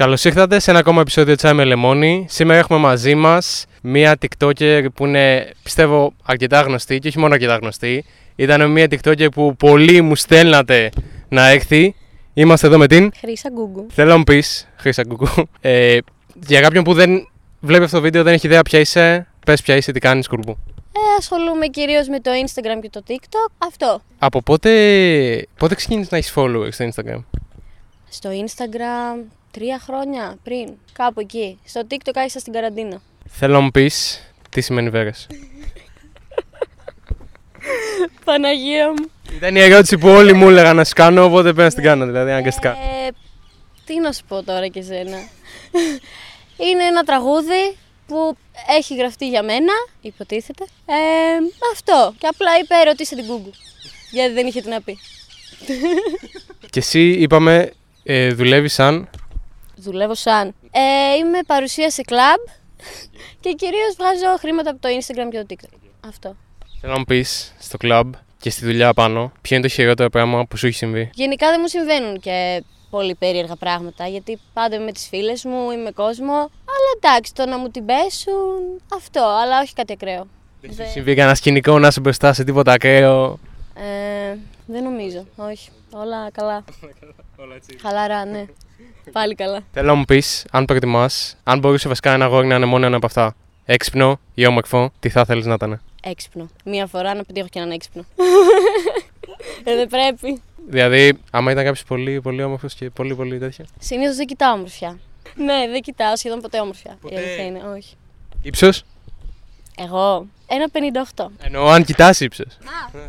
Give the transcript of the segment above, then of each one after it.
Καλώς ήρθατε σε ένα ακόμα επεισόδιο Τσάι με Λεμόνι. Σήμερα έχουμε μαζί μας μία TikToker που είναι πιστεύω αρκετά γνωστή και όχι μόνο αρκετά γνωστή. Ήταν μία TikToker που πολλοί μου στέλνατε να έρθει. Είμαστε εδώ με την. Χρήσα Γκούγκου. Θέλω να μου πεις, Χρήσα Γκουγκού. Ε, για κάποιον που δεν βλέπει αυτό το βίντεο, δεν έχει ιδέα ποια είσαι, πες ποια είσαι, τι κάνεις, κουρμπού. Ε, ασχολούμαι κυρίως με το Instagram και το TikTok. Αυτό. Από πότε, πότε ξεκίνησες να έχεις followers στο Instagram; Στο Instagram τρία χρόνια πριν. Κάπου εκεί. Στο TikTok άρχισα στην καραντίνα. Θέλω να μου πεις τι σημαίνει Vegas. Παναγία μου. Ήταν η ερώτηση που όλοι μου έλεγαν να σου κάνω, οπότε πρέπει να την κάνω, δηλαδή αναγκαστικά. Ε, τι να σου πω τώρα και σένα. Είναι ένα τραγούδι που έχει γραφτεί για μένα, υποτίθεται. Ε, αυτό. Και απλά είπε ρωτήσε την Google. Γιατί δεν είχε τι να πει. Και εσύ είπαμε, ε, δουλεύεις σαν. Δουλεύω σαν. Ε, είμαι παρουσία σε κλαμπ και κυρίως βγάζω χρήματα από το Instagram και το TikTok. Αυτό. Θέλω να μου πεις στο club και στη δουλειά πάνω, ποιο είναι το χειρότερο πράγμα που σου έχει συμβεί; Γενικά δεν μου συμβαίνουν και πολύ περίεργα πράγματα, γιατί πάντα είμαι με τις φίλες μου, είμαι με κόσμο. Αλλά εντάξει, το να μου την πέσουν, αυτό, αλλά όχι κάτι ακραίο. Δεν σου συμβεί κανένα σκηνικό να είσαι μπροστά σε τίποτα ακραίο; Ε, δεν νομίζω, όχι. Όλα καλά. Χαλαρά, ναι. Πάλι καλά. Θέλω να μου πεις, αν προτιμά, αν μπορούσε βασικά ένα αγόρι να είναι μόνο ένα από αυτά. Έξυπνο ή όμορφο, τι θα θέλεις να ήταν. Έξυπνο. Μία φορά να πετύχω και έναν έξυπνο. ε, δεν πρέπει. Δηλαδή, άμα ήταν κάποιος πολύ, πολύ όμορφος και πολύ, πολύ τέτοια; Συνήθως δεν κοιτάω ομορφιά. ναι, δεν κοιτάω σχεδόν ποτέ ομορφιά. Ποτέ. Η αλήθεια είναι, όχι. Ήψο. Εγώ, ένα 58. Εννοώ αν κοιτάς ύψο.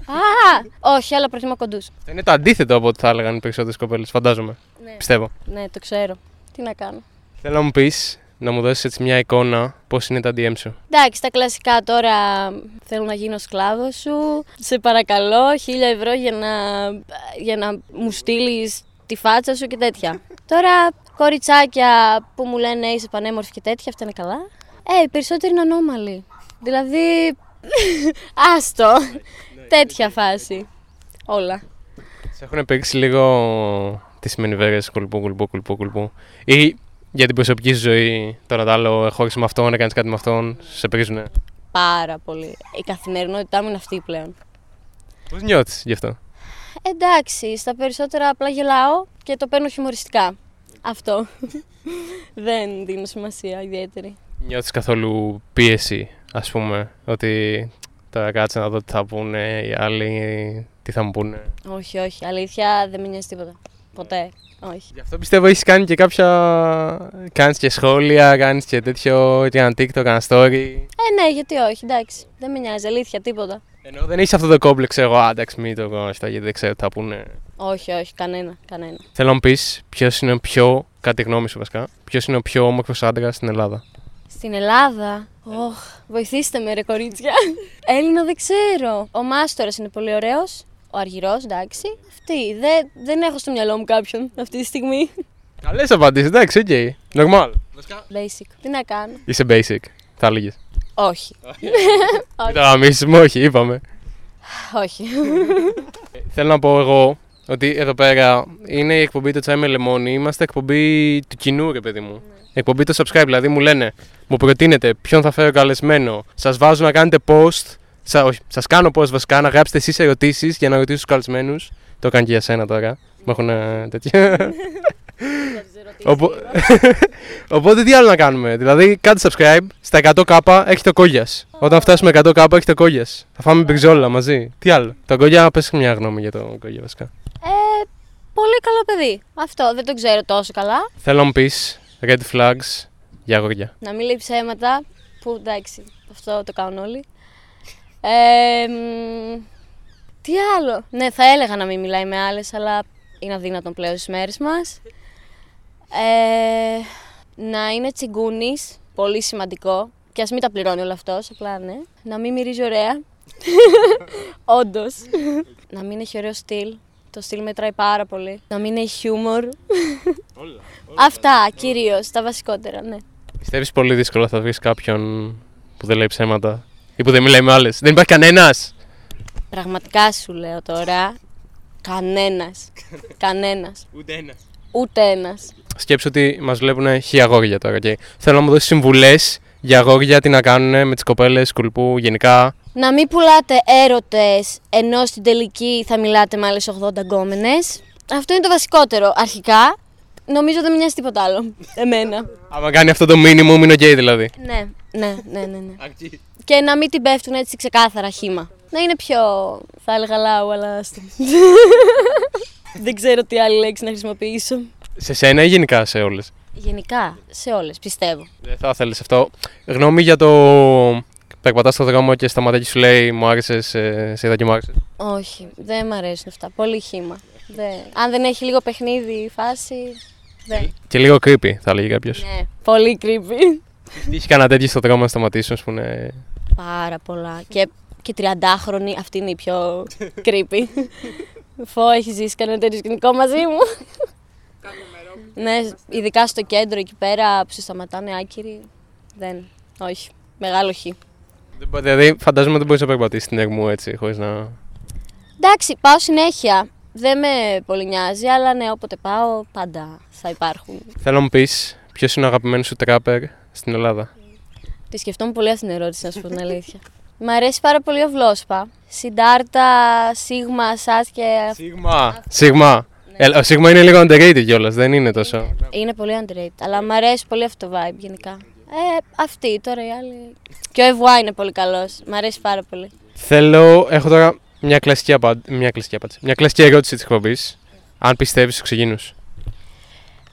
Α, όχι, αλλά προτιμώ κοντούς. Αυτό είναι το αντίθετο από ό,τι θα έλεγαν οι περισσότερες κοπέλες, φαντάζομαι. Ναι. Πιστεύω. ναι, το ξέρω. Τι να κάνω. Θέλω να μου πεις, να μου δώσεις έτσι μια εικόνα πώς είναι τα DM σου. Εντάξει, τα κλασικά τώρα θέλω να γίνω σκλάβος σου. Σε παρακαλώ, χίλια ευρώ για να, για να μου στείλεις τη φάτσα σου και τέτοια. τώρα κοριτσάκια που μου λένε είσαι πανέμορφη και τέτοια, αυτά είναι καλά. Ε, οι περισσότεροι είναι ανώμαλοι. Δηλαδή, άστο. τέτοια φάση. Όλα. Σε έχουν παίξει λίγο τι σημαίνει βέβαια κουλπού, κουλπού, κουλπού, κουλπού. Ή για την προσωπική σου ζωή, τώρα το άλλο, χώρισε με αυτόν, έκανες κάτι με αυτόν, σε πρίζουνε. Πάρα πολύ. Η καθημερινότητά μου είναι αυτή πλέον. Πώς νιώθεις γι' αυτό; Εντάξει, στα περισσότερα απλά γελάω και το παίρνω χιουμοριστικά. Αυτό. Δεν δίνω σημασία ιδιαίτερη. Νιώθεις καθόλου πίεση, ας πούμε, ότι τώρα κάτσε να δω τι θα πούνε οι άλλοι, τι θα μου πούνε. Όχι, όχι. Αλήθεια δεν με νοιάζει τίποτα. Ποτέ. Όχι. Γι' αυτό πιστεύω έχεις κάνει και κάποια. Κάνεις και σχόλια, κάνεις και τέτοιο. και ένα TikTok, ένα story. Ε, ναι, γιατί όχι. Εντάξει. Δεν με νοιάζει. Αλήθεια, τίποτα. Ενώ δεν έχεις αυτό το κόμπλεξ, εγώ, «Α, εντάξει, μην το κάνω αυτό, γιατί δεν ξέρω τι θα πούνε. Όχι, όχι. Κανένα. Κανένα. Θέλω να μου πεις ποιος είναι ο πιο, κατά τη γνώμη σου βασικά, ποιος είναι ο πιο όμορφος άντρας στην Ελλάδα. Στην Ελλάδα. Ωχ, βοηθήστε με, ρε κορίτσια. Έλληνα δεν ξέρω. Ο Μάστορας είναι πολύ ωραίος. Ο Αργυρός, εντάξει. Αυτή. Δεν, δεν έχω στο μυαλό μου κάποιον αυτή τη στιγμή. Καλές απαντήσεις, εντάξει, OK. Normal. Basic. Τι να κάνω; Είσαι basic, θα έλεγες. Όχι. Μην το γαμίσουμε, όχι, είπαμε. όχι. Θέλω να πω εγώ ότι εδώ πέρα είναι η εκπομπή το τσάι με λεμόνι. Είμαστε εκπομπή του κοινού, ρε παιδί μου. Εκπομπή το subscribe, δηλαδή μου λένε, μου προτείνετε ποιον θα φέρω καλεσμένο. Σας βάζω να κάνετε post. Σα, όχι, σας κάνω post βασικά να γράψετε εσείς ερωτήσεις για να ρωτήσω τους καλεσμένους. Το κάνω και για σένα τώρα. Μου έχουν ε, τέτοια. Οπο- Οπότε τι άλλο να κάνουμε. Δηλαδή, κάντε subscribe. Στα 100k έχει το κόγιας. Όταν φτάσουμε 100k έχει το κόγιας. Θα φάμε μπριζόλα μαζί. Τι άλλο. Το κόγια, πες μια γνώμη για το κόγια βασικά. Ε, πολύ καλό παιδί. Αυτό δεν το ξέρω τόσο καλά. Θέλω να μου πεις red flags για αγόρια. Να μην λέει ψέματα. Που εντάξει, αυτό το κάνουν όλοι. Ε, μ, τι άλλο; Ναι, θα έλεγα να μην μιλάει με άλλες, αλλά είναι αδύνατον πλέον στις μέρες μας. Ε, να είναι τσιγκούνης, πολύ σημαντικό. Και ας μην τα πληρώνει όλο αυτός, απλά ναι. Να μην μυρίζει ωραία. Όντως. να μην έχει ωραίο στυλ. Το στυλ μετράει πάρα πολύ. Να μην έχει χιούμορ. Αυτά κυρίως, τα βασικότερα, ναι. Πιστεύεις πολύ δύσκολο θα βρεις κάποιον που δεν λέει ψέματα ή που δεν μιλάει με άλλες; Δεν υπάρχει κανένας. Πραγματικά σου λέω τώρα, κανένας. κανένας. Ούτε ένας. Ούτε ένας. Σκέψου ότι μας βλέπουν χι αγόρια τώρα. Και θέλω να μου δώσεις συμβουλές για αγόρια τι να κάνουν με τις κοπέλες κουλουπού γενικά. Να μην πουλάτε έρωτες ενώ στην τελική θα μιλάτε με άλλες 80 γκόμενες. Αυτό είναι το βασικότερο. Αρχικά, νομίζω δεν με νοιάζει τίποτα άλλο. Εμένα. Άμα κάνει αυτό το μίνιμουμ, είναι οκ δηλαδή. ναι, ναι, ναι, ναι, ναι. Και να μην την πέφτουν έτσι ξεκάθαρα χήμα. Να είναι πιο. Θα έλεγα λάου, αλλά. άστο. δεν ξέρω τι άλλη λέξη να χρησιμοποιήσω. Σε σένα ή γενικά σε όλες; Γενικά, σε όλες, πιστεύω. Δεν θα ήθελες αυτό. Γνώμη για το. Περπατά στον δρόμο και σταματάει και σου λέει Μου άρεσες, σε, σε είδα και μου άρεσες. Όχι, δεν μ' αρέσουν αυτά. Πολύ χήμα. Δεν... Αν δεν έχει λίγο παιχνίδι η φάση. Δεν. Και λίγο creepy, θα έλεγε κάποιος. Ναι, πολύ creepy. Τι έχει κανένα τέτοιο στον δρόμο να σταματήσουν, ας πούμε. Πάρα πολλά. Και, και 30χρονη, αυτή είναι η πιο creepy. Φω, έχεις ζήσει κανένα τέτοιο σκηνικό μαζί μου; ναι, ειδικά στο κέντρο εκεί πέρα που σε σταματάνε άκυροι. Δεν. Όχι. Μεγάλο χ. Δεν μπο- Δηλαδή, φαντάζομαι δεν μπορείς να περπατήσεις την Ερμού έτσι, χωρίς να. Εντάξει, πάω συνέχεια. Δεν με πολύ νοιάζει, αλλά ναι, όποτε πάω, πάντα θα υπάρχουν. Θέλω να μου πεις ποιος είναι ο αγαπημένος σου τράπερ στην Ελλάδα; Τη σκεφτόμουν πολύ αυτή την ερώτηση, να σου πω την αλήθεια. Μ' αρέσει πάρα πολύ ο Βλόσπα. Συντάρτα, Σίγμα, Σάσκε. Σίγμα! Σίγμα! Ε, ο Σίγμα είναι λίγο underrated κιόλας, δεν είναι τόσο. Είναι πολύ underrated, αλλά μ' αρέσει πολύ αυτό το vibe γενικά. Ε, αυτή τώρα οι άλλοι. Και ο Ευουά είναι πολύ καλός. Μ' αρέσει πάρα πολύ. Θέλω, έχω τώρα μια κλασική, απα... μια κλασική, απάντηση. Μια κλασική ερώτηση της εκπομπής. Αν πιστεύεις στους ξεγίνου.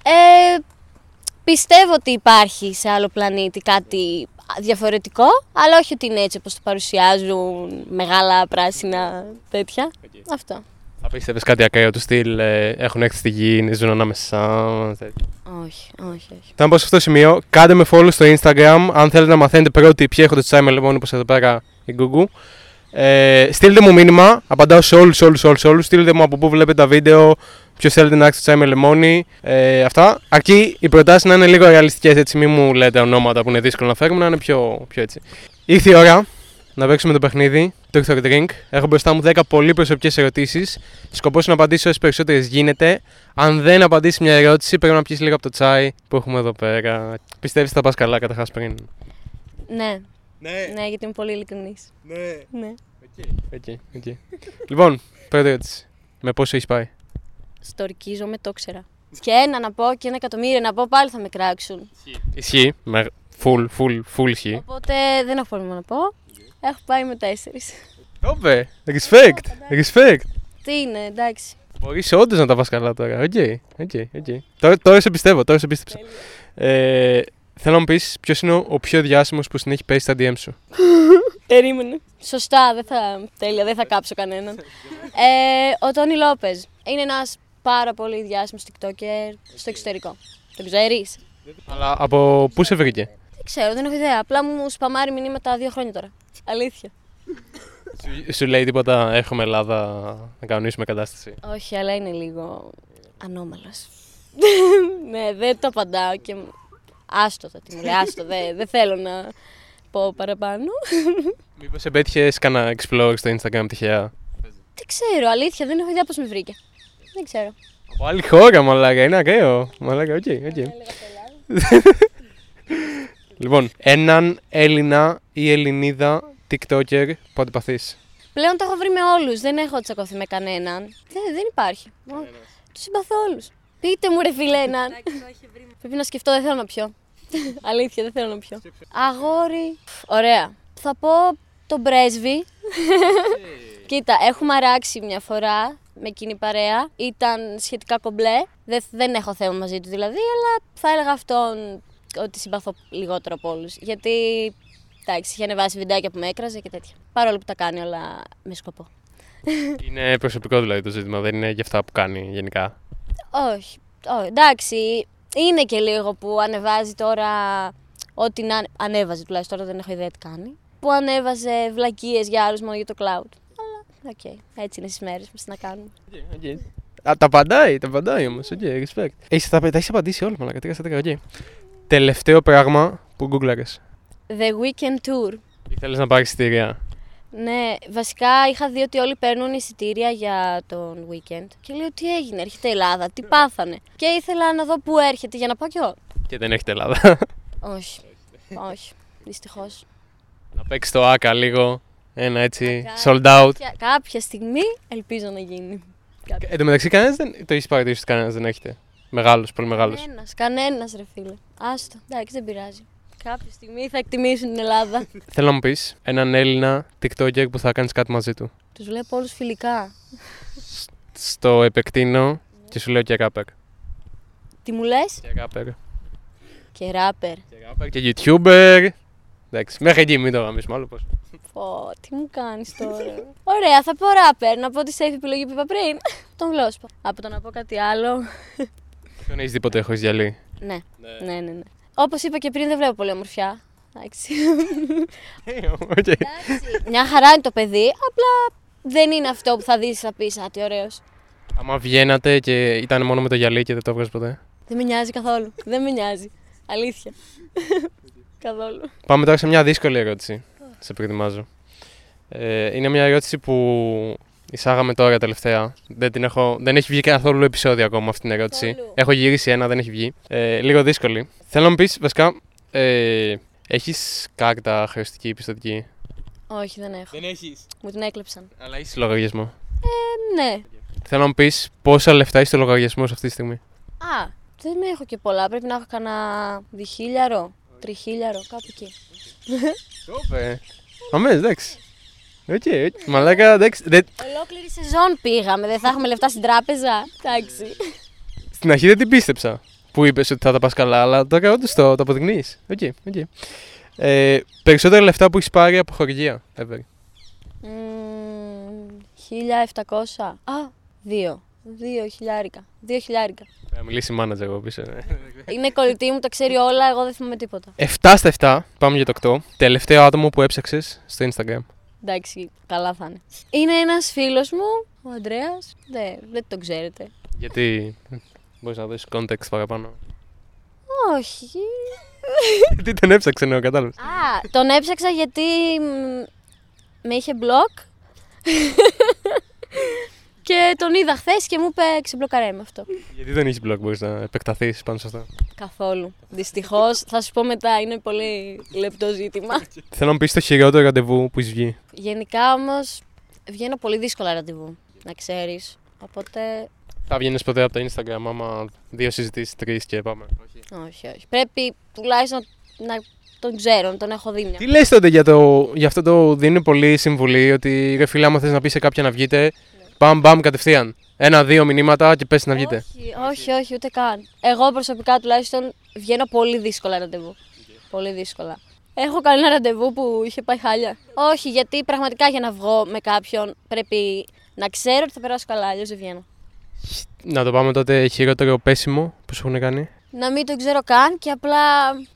Ε, πιστεύω ότι υπάρχει σε άλλο πλανήτη κάτι διαφορετικό, αλλά όχι ότι είναι έτσι όπως το παρουσιάζουν μεγάλα πράσινα τέτοια. Αυτό. Θα πίστευε κάτι ακραίο του στυλ. ε, έχουν έρθει στη γη, ζουν ανάμεσα. τέτοια. Όχι, όχι, όχι. Θα πω σε αυτό το σημείο, κάντε με follow στο Instagram αν θέλετε να μαθαίνετε πρώτοι ποιοι έχετε τσάι με λεμόνι όπως εδώ πέρα η Google. Ε, στείλτε μου μήνυμα, απαντάω σε όλους, όλους, όλους, όλους. Στείλτε μου από πού βλέπετε τα βίντεο, ποιος θέλετε να έχετε τσάι με λεμόνι. Ε, αυτά. Αρκεί οι προτάσεις να είναι λίγο ρεαλιστικές, έτσι μην μου λέτε ονόματα που είναι δύσκολο να φέρουμε, να είναι πιο, πιο έτσι. Ήρθε η ώρα να παίξουμε το παιχνίδι, το Truth or Drink. Έχω μπροστά μου 10 πολύ προσωπικές ερωτήσεις. Σκοπός είναι να απαντήσω όσες περισσότερες γίνεται. Αν δεν απαντήσεις μια ερώτηση, πρέπει να πιεις λίγο από το τσάι που έχουμε εδώ πέρα. Πιστεύεις θα πας καλά καταρχάς πριν; Ναι, Ναι, ναι, γιατί είμαι πολύ ειλικρινής. ναι. Ναι. OK, OK. λοιπόν, πρώτη ερώτηση. Με πόσο έχεις πάει; Στ' ορκίζομαι, το 'ξερα. Και ένα να πω και ένα εκατομμύριο να πω πάλι θα με κράξουν. Ισχύει. Με full, full, full ισχύει. Οπότε δεν έχω πρόβλημα να πω. Έχω πάει με τέσσερις. Ώπα, respect, respect. Τι είναι, εντάξει. Μπορείς όντως να τα πας καλά τώρα. OK, OK, OK. Τώρα, τώρα σε πιστεύω, τώρα σε πίστεψα. Ε, θέλω να μου πεις ποιος είναι ο, ο πιο διάσημος που στην έχει πέσει στα DM σου. Περίμενε. Σωστά, δεν θα. Τέλεια, δεν θα κάψω κανέναν. ε, ο Τόνι Λόπες είναι ένας πάρα πολύ διάσημος TikToker στο εξωτερικό. Το ξέρεις. Αλλά από πού σε βρήκε; Δεν ξέρω, δεν έχω ιδέα. Απλά μου σπαμάρει μηνύματα δύο χρόνια τώρα. Αλήθεια. Σου, σου λέει τίποτα, έχουμε Ελλάδα να κανονίσουμε κατάσταση. Όχι, αλλά είναι λίγο ανώμαλος. ναι, δεν το απαντάω και. μου- Άστο θα τι μου λέει, άστο. Δεν δεν θέλω να πω παραπάνω. Μήπως επέτυχες κανένα explore στο Instagram τυχαία; δεν ξέρω, αλήθεια, δεν έχω ιδέα πώς με βρήκε. Δεν ξέρω. Από άλλη χώρα, μαλάκα, είναι ακραίο. Μαλάκα, OK, OK. Λοιπόν, έναν Έλληνα ή Ελληνίδα TikToker που αντιπαθείς. Πλέον το έχω βρει με όλους. Δεν έχω τσακωθεί με κανέναν. Δεν, δεν υπάρχει. Τους συμπαθώ όλους. Πείτε μου, ρε φίλε, έναν. Πρέπει να σκεφτώ, δεν θέλω να πιω. Αλήθεια, δεν θέλω να πιω. Αγόρι. Ωραία. Θα πω τον πρέσβη. Κοίτα, έχουμε αράξει μια φορά με εκείνη παρέα. Ήταν σχετικά κομπλέ. Δεν, δεν έχω θέμα μαζί του δηλαδή, αλλά θα έλεγα αυτόν ότι συμπαθώ λιγότερο από όλους. Γιατί εντάξει, είχε ανεβάσει βιντεάκια που με έκραζε και τέτοια. Παρόλο που τα κάνει όλα με σκοπό. Είναι προσωπικό δηλαδή το ζήτημα, δεν είναι για αυτά που κάνει γενικά. Όχι, όχι, εντάξει. Είναι και λίγο που ανεβάζει τώρα ό,τι να ανέβαζε τουλάχιστον τώρα δεν έχω ιδέα τι κάνει. Που ανέβαζε βλακίες για άλλους μόνο για το clout. Αλλά οκ, έτσι είναι στις μέρες μας, τι να κάνουμε. Α, τα απαντάει, τα απαντάει όμως. OK, respect. Έχεις, τα, τα έχεις απαντήσει όλα, μαλάκα. Τι έκανα, οκ. Τελευταίο πράγμα που γκούγκλαρες; The Weekend Tour. Ήθελες να πάρεις εισιτήρια; Ναι, βασικά είχα δει ότι όλοι παίρνουν εισιτήρια για τον weekend. Και λέω τι έγινε, έρχεται η Ελλάδα, τι πάθανε. Και ήθελα να δω πού έρχεται για να πάω κι εγώ. Και δεν έχετε Ελλάδα. Όχι. Όχι. Δυστυχώς. να παίξεις το άκα λίγο. Ένα έτσι. Άκα. Sold out. Κάποια στιγμή ελπίζω να γίνει. Εν τω μεταξύ, κανένας δεν. Το έχει παρατηρήσει ότι κανένας δεν έχετε. Μεγάλος, πολύ μεγάλος. Κανένας, κανένας ρε φίλε. Άστο, εντάξει, δεν πειράζει. Κάποια στιγμή θα εκτιμήσουν την Ελλάδα. Θέλω να μου πεις έναν Έλληνα TikToker που θα κάνεις κάτι μαζί του. Τους βλέπω όλους φιλικά. Στο επεκτείνω και σου λέω και ράπερ. Τι μου λες, Και ράπερ. και ράπερ. Και ράπερ και YouTuber. Εντάξει, μέχρι εκεί μην το γαμίσουμε άλλο πώς. Πω, τι μου κάνεις τώρα; Ωραία, θα πω ράπερ. Να πω τη safe επιλογή που είπα πριν. Τον γλώσπα. Από το να πω κάτι άλλο. Δεν έχεις τίποτε έχω γυαλί. Ναι, ναι, ναι. ναι. Όπως είπα και πριν, δεν βλέπω πολύ ομορφιά. Εντάξει. Οκ. Εντάξει, Μια χαρά είναι το παιδί, απλά δεν είναι αυτό που θα δεις θα πεις Α, τι ωραίος. Άμα βγαίνατε και ήταν μόνο με το γυαλί και δεν το έβγαζες ποτέ. Δεν με νοιάζει καθόλου. δεν με νοιάζει. Αλήθεια. καθόλου. Πάμε τώρα σε μια δύσκολη ερώτηση. Σε προετοιμάζω. Ε, είναι μια ερώτηση που εισάγαμε τώρα τελευταία. Δεν, την έχω, δεν έχει βγει καθόλου επεισόδιο ακόμα αυτή την ερώτηση. Καθόλου. Έχω γυρίσει ένα, δεν έχει βγει. Ε, λίγο δύσκολη. Θέλω να μου πεις βασικά, ε, έχεις κάρτα χρεωστική πιστοτική; Όχι, δεν έχω. έχεις; Μου την έκλεψαν. Αλλά έχει λογαριασμό. Ε, ναι. Θέλω να μου πεις πόσα λεφτά έχει στο λογαριασμό αυτή τη στιγμή; Α, δεν έχω και πολλά. Πρέπει να έχω κανένα διχίλιαρο, τριχίλιαρο, κάπου εκεί. Το είπε. Αμέ, εντάξει. OK, OK. Μαλάκα, εντάξει. δεν- Ολόκληρη σεζόν πήγαμε. Δεν θα έχουμε λεφτά στην τράπεζα. Εντάξει. Στην αρχή δεν την πίστεψα που είπες ότι θα τα πας καλά, αλλά τώρα όντως το, το αποδεικνύεις. OK, OK. Ε, περισσότερα λεφτά που έχεις πάρει από χορηγία, ever. Μμμ, 1700. Α, δύο. Δύο χιλιάρικα. Δύο χιλιάρικα. Θα μιλήσει η manager εγώ πίσω. ναι. Είναι κολλητή μου, τα ξέρει όλα. Εγώ δεν θυμάμαι τίποτα. 7 στα 7, πάμε για το 8. Τελευταίο άτομο που έψαξες στο Instagram. Εντάξει, καλά θα είναι. Είναι ένας φίλος μου, ο Αντρέα. Δεν, δεν τον ξέρετε. Γιατί; Μπορείς να δώσει context παραπάνω. Όχι. Γιατί τον έψαξε, ναι, κατάλαβες. Α, τον έψαξα γιατί μ, με είχε μπλοκ. Και τον είδα χθες και μου είπε ξεμπλοκαρέ με αυτό. Γιατί δεν έχεις blog, μπορείς να επεκταθείς πάνω σε αυτό. Καθόλου. Δυστυχώς, θα σου πω μετά, είναι πολύ λεπτό ζήτημα. Θέλω να μου πεις το χειρότερο ραντεβού που έχεις βγει. Γενικά όμως βγαίνω πολύ δύσκολα ραντεβού, να ξέρεις. Οπότε. Θα βγαίνεις ποτέ από το Instagram, άμα δύο συζητήσεις, τρεις και πάμε; Όχι, όχι. Πρέπει τουλάχιστον να τον ξέρω, να τον έχω δει μια. Τι λες τότε για, το, για αυτό το δίνουν πολύ συμβουλή ότι ρε φίλε άμα θες να πεις σε κάποια να βγείτε μπαμ μπαμ κατευθείαν. Ένα-δύο μηνύματα και πες να βγείτε. Όχι, όχι, όχι, ούτε καν. Εγώ προσωπικά τουλάχιστον βγαίνω πολύ δύσκολα ραντεβού. Πολύ δύσκολα. Έχω κάνει ένα ραντεβού που είχε πάει χάλια. Όχι, γιατί πραγματικά για να βγω με κάποιον πρέπει να ξέρω ότι θα περάσω καλά, αλλιώς δεν βγαίνω. Να το πάμε τότε χειρότερο πέσιμο που σου έχουν κάνει. Να μην τον ξέρω καν και απλά,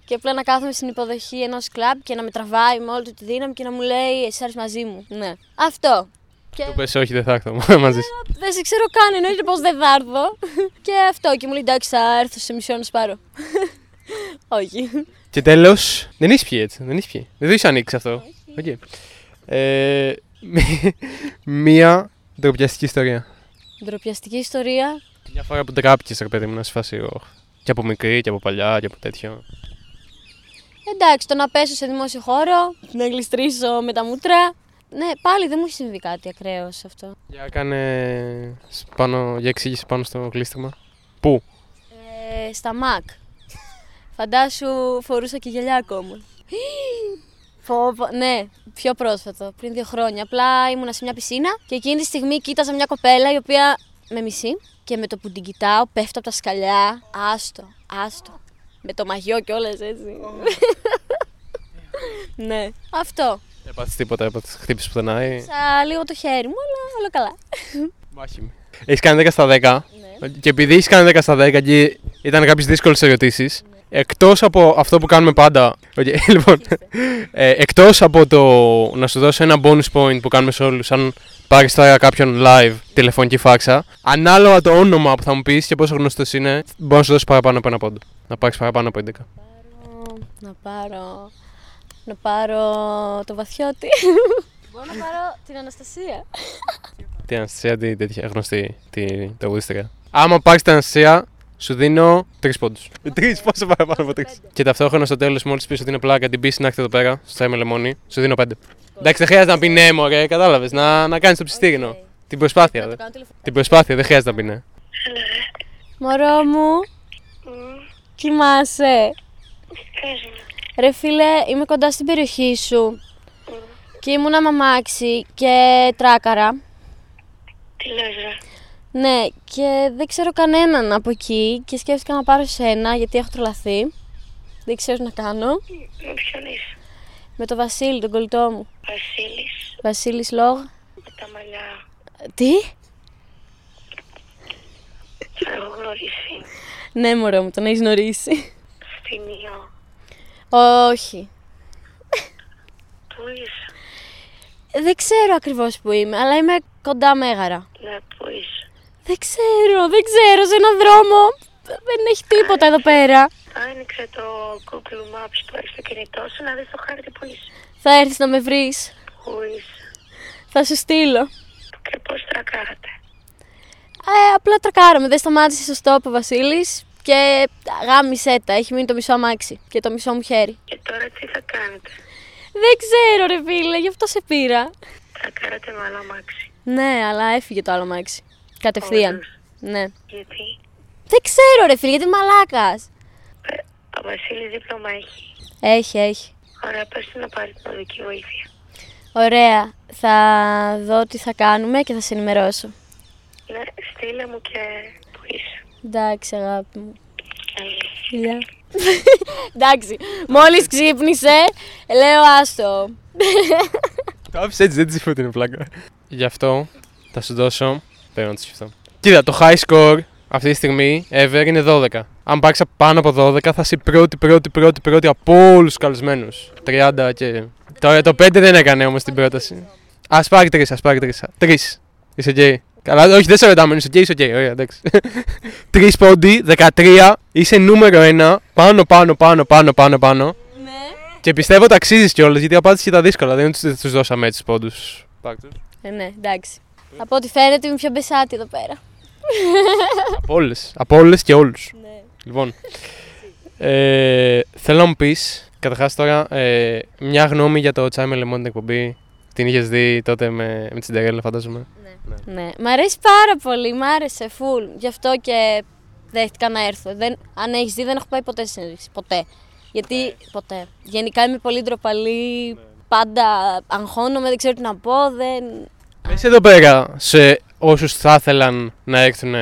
και απλά να κάθομαι στην υποδοχή ενός κλαμπ και να με τραβάει με όλη του τη δύναμη και να μου λέει Εσύ θα 'ρθεις μαζί μου. Ναι. Αυτό. Και Του πες όχι δεν θα έρθω μαζί σου. δεν σε ξέρω καν, εννοείται πως δεν θα έρθω. και αυτό. Και μου λέει εντάξει, θα έρθω σε μισό να σε πάρω. Όχι. Και τέλος, δεν έχεις πιει έτσι, δεν έχεις πιει. Δεν το έχεις ανοίξει αυτό. Οκ. Ε, μη- μία ντροπιαστική ιστορία. Ντροπιαστική ιστορία. Μια φορά που τράπηκες ρε παιδί μου να σε φάσει «Ωχ». Και από μικρή και από παλιά και από τέτοιο. Εντάξει, το να πέσω σε δημόσιο χώρο, να γλιστρήσω με τα μούτρα. Ναι, πάλι δεν μου έχει συμβεί κάτι ακραίος σε αυτό. Για κάνε σ- πάνω, για εξήγηση πάνω στο κλείστριμα. Πού; Ε, στα ΜΑΚ. Φαντάσου φορούσα και γυαλιά ακόμα. Πω, πω, ναι, πιο πρόσφατο, πριν δύο χρόνια. Απλά ήμουνα σε μια πισίνα και εκείνη τη στιγμή κοίταζα μια κοπέλα η οποία με μισεί και με το που την κοιτάω πέφτω από τα σκαλιά. Άστο, άστο. Με το μαγιό κιόλας έτσι. ναι, αυτό. Έπαθες τίποτα, έπαθες χτύπησες πουθενά ή... Σα λίγο το χέρι μου, αλλά όλα καλά. Μάχημη. Έχεις κάνει 10 στα 10 Ναι. και επειδή έχεις κάνει 10 στα 10 και ήταν κάποιες δύσκολες ερωτήσεις, Ναι. εκτός από αυτό που κάνουμε πάντα, Οκ, λοιπόν, ε, εκτός από το να σου δώσω ένα bonus point που κάνουμε σε όλους, αν πάρεις τώρα κάποιον live τηλεφωνική φάξα, ανάλογα το όνομα που θα μου πεις και πόσο γνωστός είναι, μπορώ να σου δώσω παραπάνω από ένα πόντο. Να πάρεις παραπάνω από 11. Πάρω- Να πάρω. Να πάρω το βαθιώτη. Μπορώ να πάρω την Αναστασία. Την Αναστασία, τη τέτοια γνωστή, τη τραγουδίστρια. Άμα πάρεις την Αναστασία, σου δίνω τρεις πόντους. Τρεις, πόσο παραπάνω από τρεις. Και ταυτόχρονα στο τέλος, μόλις πεις ότι είναι πλάκα, την πεις να έρθει εδώ πέρα, στο τσάι με λεμόνι, σου δίνω πέντε. Εντάξει, δεν χρειάζεται να πει ναι, μωρέ, κατάλαβες. Να, να κάνεις το ψηστήρι, ναι. Οκ. Την προσπάθεια. Ναι, δε. το κάνω τηλεφωνικά. Την προσπάθεια, δεν χρειάζεται να πει ναι. Μωρό μου, κοιμάσαι. Πες μου. Ρε φίλε, είμαι κοντά στην περιοχή σου και ήμουνα με αμάξι και τράκαρα. Τι λες ρε; Ναι, και δεν ξέρω κανέναν από εκεί και σκέφτηκα να πάρω σένα γιατί έχω τρελαθεί. Δεν ξέρω τι να κάνω. Με ποιον είσαι; Με το Βασίλη, τον κολλητό μου. Βασίλης. Βασίλης Λόγ. Με τα μαλλιά. Τι; Θα έχω γνωρίσει. Ναι, μωρό μου, τον έχεις γνωρίσει. Στην Ιω. Όχι. Πού είσαι; Δεν ξέρω ακριβώς που είμαι, αλλά είμαι κοντά Μέγαρα. Ναι, πού είσαι; Δεν ξέρω, δεν ξέρω, σε έναν δρόμο. Δεν έχει τίποτα εδώ πέρα. Άνοιξε το Google Maps που έχεις στο κινητό σου να δεις το χάρτη που είσαι. Θα έρθεις να με βρεις. Πού είσαι; Θα σου στείλω. Και πώς τρακάρατε; Ε, απλά τρακάραμε. Δεν σταμάτησε στο στόπ ο Βασίλης και γάμισε τα. Έχει μείνει το μισό αμάξι και το μισό μου χέρι. Και τώρα τι θα κάνετε; Δεν ξέρω, ρε φίλε, γι' αυτό σε πήρα. Τρακάρατε με άλλο αμάξι. Ναι, αλλά έφυγε το άλλο αμάξι. Κατευθείαν. Όντως. Ναι. Γιατί; Δεν ξέρω, ρε φίλε, γιατί μαλάκας. Ε, ο Βασίλης δίπλωμα έχει. Έχει, έχει. Ωραία, πες του να πάρει την οδική βοήθεια. Ωραία. Θα δω τι θα κάνουμε και θα σε ενημερώσω. Ναι, στείλε μου και που είσαι. Εντάξει, αγάπη μου. Έλα. Φιλιά. Εντάξει, μόλις ξύπνησε, λέω άστο. Το άφησε έτσι, δεν της είπα ότι είναι πλάκα. Γι' αυτό θα σου δώσω. Πρέπει να το σκεφτώ. Κοίτα, το high score αυτή τη στιγμή ever είναι 12. Αν πάρεις πάνω από 12, θα είσαι πρώτη, πρώτη, πρώτη, πρώτη από όλους τους καλεσμένους. 30 και. Τώρα το 5 δεν έκανε όμως την πρόταση. Α πάρει 3, ας πάρει 3. 3. Είσαι οκ. Καλά, όχι, δεν σε ρωτάμε, είσαι οκ, είσαι οκ. Ωραία, εντάξει. 3 πόντοι, 13, είσαι νούμερο 1. Πάνω, πάνω, πάνω, πάνω, πάνω, πάνω. Ναι. Και πιστεύω ότι αξίζει κιόλας γιατί απάντησες και τα δύσκολα. Δεν τους τους δώσαμε έτσι πόντους. Ε, ναι, εντάξει. Από ό,τι φαίνεται είμαι πιο μπεσάτη εδώ πέρα. από όλες. Από όλες και όλους. Ναι. Λοιπόν. Ε, θέλω να μου πεις, καταρχάς τώρα, ε, μια γνώμη για το τσάι με λεμόνι την εκπομπή. Την είχες δει τότε με, με την Cinderella, φαντάζομαι. Ναι. Μ' αρέσει πάρα πολύ, μ' άρεσε full. Γι' αυτό και δέχτηκα να έρθω. Δεν, αν έχεις δει, δεν έχω πάει ποτέ σε συνέντευξη. Ποτέ. Γιατί ποτέ. Γενικά είμαι πολύ ντροπαλή. Πάντα αγχώνομαι, δεν ξέρω τι να πω. Δεν... Πες εδώ πέρα σε όσους θα ήθελαν να έρθουν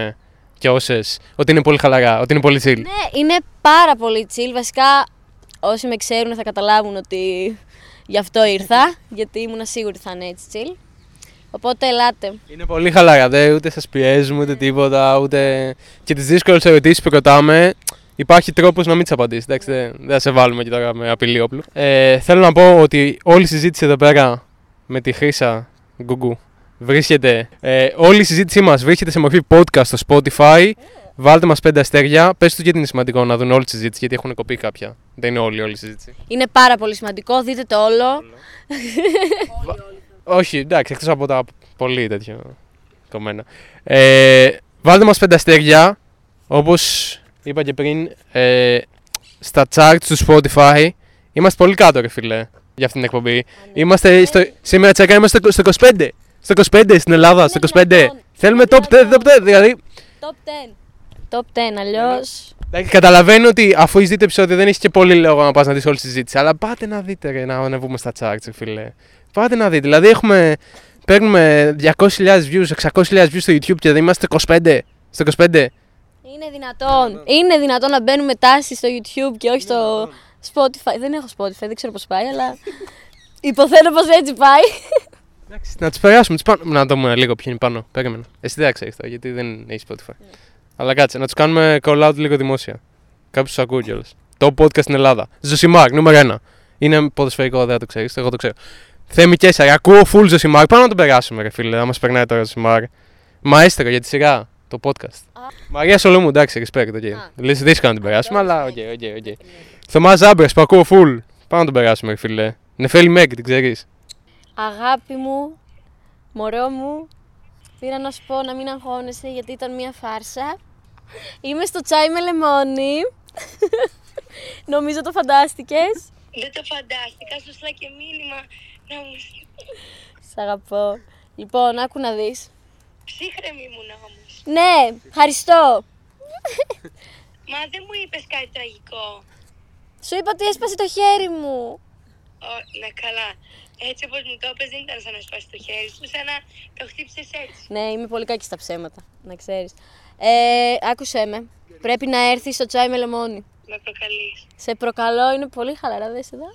και όσες ότι είναι πολύ χαλαρά, ότι είναι πολύ chill. Ναι, είναι πάρα πολύ chill. Βασικά, όσοι με ξέρουν θα καταλάβουν ότι γι' αυτό ήρθα. γιατί ήμουν σίγουρη ότι θα είναι έτσι chill. Οπότε ελάτε. Είναι πολύ χαλαρά, δε, ούτε σας πιέζουμε ούτε τίποτα, ούτε. και τις δύσκολες ερωτήσεις που ρωτάμε, υπάρχει τρόπος να μην τις απαντήσεις. Εντάξει, δεν, δεν θα σε βάλουμε και τώρα με απειλή όπλου. Ε, θέλω να πω ότι όλη η συζήτηση εδώ πέρα με τη Χρύσα Γκουγκού βρίσκεται. Ε, όλη η συζήτησή μας βρίσκεται σε μορφή podcast στο Spotify. Βάλτε μας πέντε αστέρια. Πες τους γιατί είναι σημαντικό να δουν όλη τη συζήτηση, γιατί έχουν κοπεί κάποια. Δεν είναι όλη, όλη η συζήτηση. Είναι πάρα πολύ σημαντικό, δείτε το όλο. Όχι, εντάξει, εκτός από τα πολύ τέτοιο κομμένα. Ε, βάλτε μας πέντε αστέρια, όπως είπα και πριν, ε, στα charts του Spotify. Είμαστε πολύ κάτω, ρε φίλε, για αυτήν την εκπομπή. Είμαστε στο, σήμερα τσέκα είμαστε στο 25. Στο 25 στην Ελλάδα, στο 25. δυνατόν. Θέλουμε Είναι top 10, top 10, δηλαδή. Top 10. Top 10, αλλιώς. Εντάξει, καταλαβαίνω ότι αφού έχει δει το επεισόδιο δεν έχει και πολύ λόγο να πας να δεις όλη τη συζήτηση. Αλλά πάτε να δείτε, ρε, να ανεβούμε στα charts, ρε φίλε. Πάτε να δείτε. Δηλαδή έχουμε, παίρνουμε 200.000 views, 600.000 views στο YouTube και δεν είμαστε 25. Στο 25. Είναι δυνατόν. Είναι δυνατόν να μπαίνουμε τάση στο YouTube και όχι στο Spotify. Δεν έχω Spotify, δεν ξέρω πώς πάει, αλλά. Υποθέτω πως έτσι πάει. Εντάξει, να τους περάσουμε. Τους πάνω... Να δούμε λίγο ποιοι είναι πάνω. Περίμενα. Εσύ δεν ξέρεις αυτό γιατί δεν έχεις Spotify. Αλλά κάτσε, να τους κάνουμε call out λίγο δημόσια. Κάποιος τους ακούει κιόλας. Το podcast στην Ελλάδα. Ζωσιμάρ, νούμερο 1. Είναι ποδοσφαιρικό, δεν το ξέρεις. Εγώ το ξέρω. Θέμη Κέσσαρη, ακούω full Ζωσιμάρ. Πάμε να τον περάσουμε, ρε φίλε. Να μας περνάει τώρα Ζωσιμάρ. Μαέστρο για τη σειρά. Το podcast. Μαρία Σολομού, εντάξει, respect. Okay. Λες δύσκολο να την περάσουμε, αλλά οκ, οκ, οκ. Θωμάς Ζάμπρε που ακούω full. Πάμε να τον περάσουμε, ρε φίλε. Νεφέλη Μέγκ, την ξέρεις. Αγάπη μου, μωρό μου, πήρα να σου πω να μην αγχώνεσαι γιατί ήταν μια φάρσα. Είμαι στο τσάι με λεμόνι. Νομίζω το φαντάστηκες. Δεν το φαντάστηκα, σου στείλα και μήνυμα να μου... Σ' αγαπώ. Λοιπόν, άκου να δεις. Ψύχρεμη ήμουν όμως. Ναι, ευχαριστώ. Μα δεν μου είπες κάτι τραγικό. Σου είπα ότι έσπασε το χέρι μου. Ω, ναι, καλά. Έτσι όπως μου το είπες δεν ήταν σαν να σπάσει το χέρι σου, σαν να το χτύπησες έτσι. Ναι, είμαι πολύ κακή στα ψέματα, να ξέρεις. Ε, άκουσέ με. Πρέπει να έρθεις στο τσάι με λεμόνι. Με προκαλείς. Σε προκαλώ, είναι πολύ χαλαρά, δες εδώ.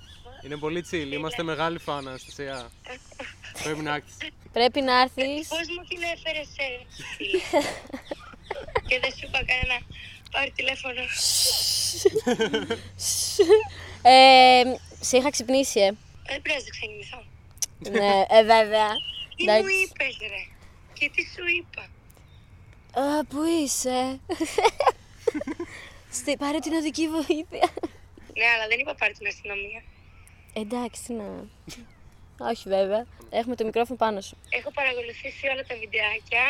Είναι πολύ chill. Είμαστε μεγάλοι φαν, Αναστασία. Πρέπει να έρθεις. Πρέπει να έρθεις. Πώς μου την έφερες έτσι, φίλε. και δεν σου είπα κανένα πάρει τηλέφωνο. ε, σε είχα ξυπνήσει, ε. Δεν πρέπει να ξεκινηθώ. ναι, ε, βέβαια. Τι μου Εντάξει. είπες ρε; Και τι σου είπα; Α, πού είσαι; Στη, πάρε την οδική βοήθεια. Ναι, αλλά δεν είπα πάρει την αστυνομία. Εντάξει, τι να... Όχι βέβαια. Έχουμε το μικρόφωνο πάνω σου. Έχω παρακολουθήσει όλα τα βιντεάκια.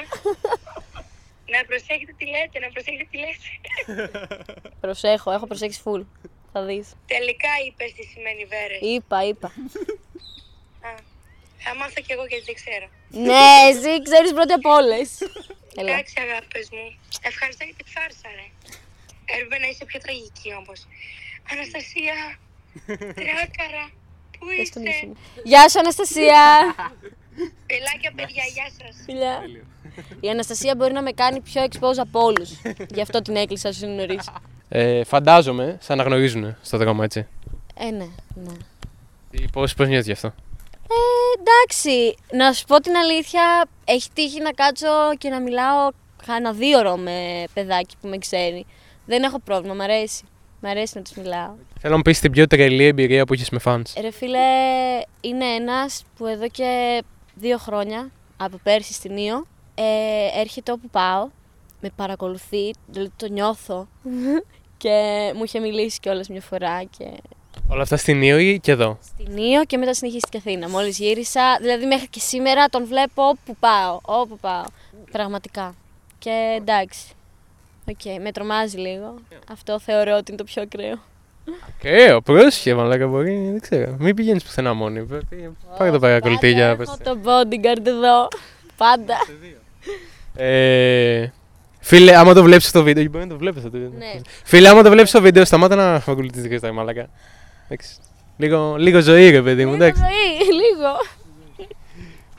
να προσέχετε τι λέτε, να προσέχετε τι λέτε. Προσέχω, έχω προσέξει full. Θα δεις. Τελικά είπες τι σημαίνει βέρες. Είπα, είπα. Α, θα μάθω κι εγώ γιατί δεν ξέρω. ναι, εσύ ξέρεις πρώτη από όλες. Έλα. Εντάξει αγάπες μου. Ευχαριστώ για την φάρσα ρε. Έρβε να είσαι πιο τραγική όμως. Αναστασία, τράκαρα, πού Πες τον είσαι. ίσο μου. Γεια σου Αναστασία. Πελάκια παιδιά, γεια σας. Φιλιά. Η Αναστασία μπορεί να με κάνει πιο expose από όλους. Γι' αυτό την έκλεισα όσο είναι νωρίς. Ε, φαντάζομαι, σαν να γνωρίζουν στο δρόμο, έτσι. Ε, ναι, ναι. Τι- Πώς, πώς νιώθεις γι' αυτό; Ε, εντάξει, να σου πω την αλήθεια, έχει τύχει να κάτσω και να μιλάω κάνα δύο ώρο με παιδάκι που με ξέρει. Δεν έχω πρόβλημα, μ' αρέσει. Μ' αρέσει να τους μιλάω. Θέλω να μου πεις την πιο τρελή εμπειρία που έχεις με fans. Ρε φίλε, είναι ένας που εδώ και δύο χρόνια, από πέρσι στην Ήο, ε, έρχεται όπου πάω, με παρακολουθεί, δηλαδή το νιώθω και μου είχε μιλήσει κιόλας μια φορά και Όλα αυτά στην Ίο ή και εδώ; στην Ίο και μετά συνεχίστηκε Αθήνα. Μόλις γύρισα, δηλαδή μέχρι και σήμερα τον βλέπω όπου πάω, όπου πάω, πραγματικά. Και εντάξει, οκ, με τρομάζει λίγο. Αυτό θεωρώ ότι είναι το πιο ακραίο. Ακραίο, πρόσεχε, μαλάκα μπορεί, δεν ξέρω. Μην πηγαίνεις πουθενά μόνη. Πρέπει- Πάρε το παρακολουθεί για να Πάντα πες. έχω το bodyguard εδώ, πάντα. Ε, φίλε, άμα το βλέπεις το βίντεο, μπορεί να το βλέπεις αυτό. Ναι. Φίλε, άμα το βλέπεις το βίντεο, σταμάτα να ακολουθείς τη Χριστάκη, μαλάκα. Εντάξει. Λίγο, λίγο ζωή, ρε παιδί μου, Λίγο εντάξει. ζωή, λίγο.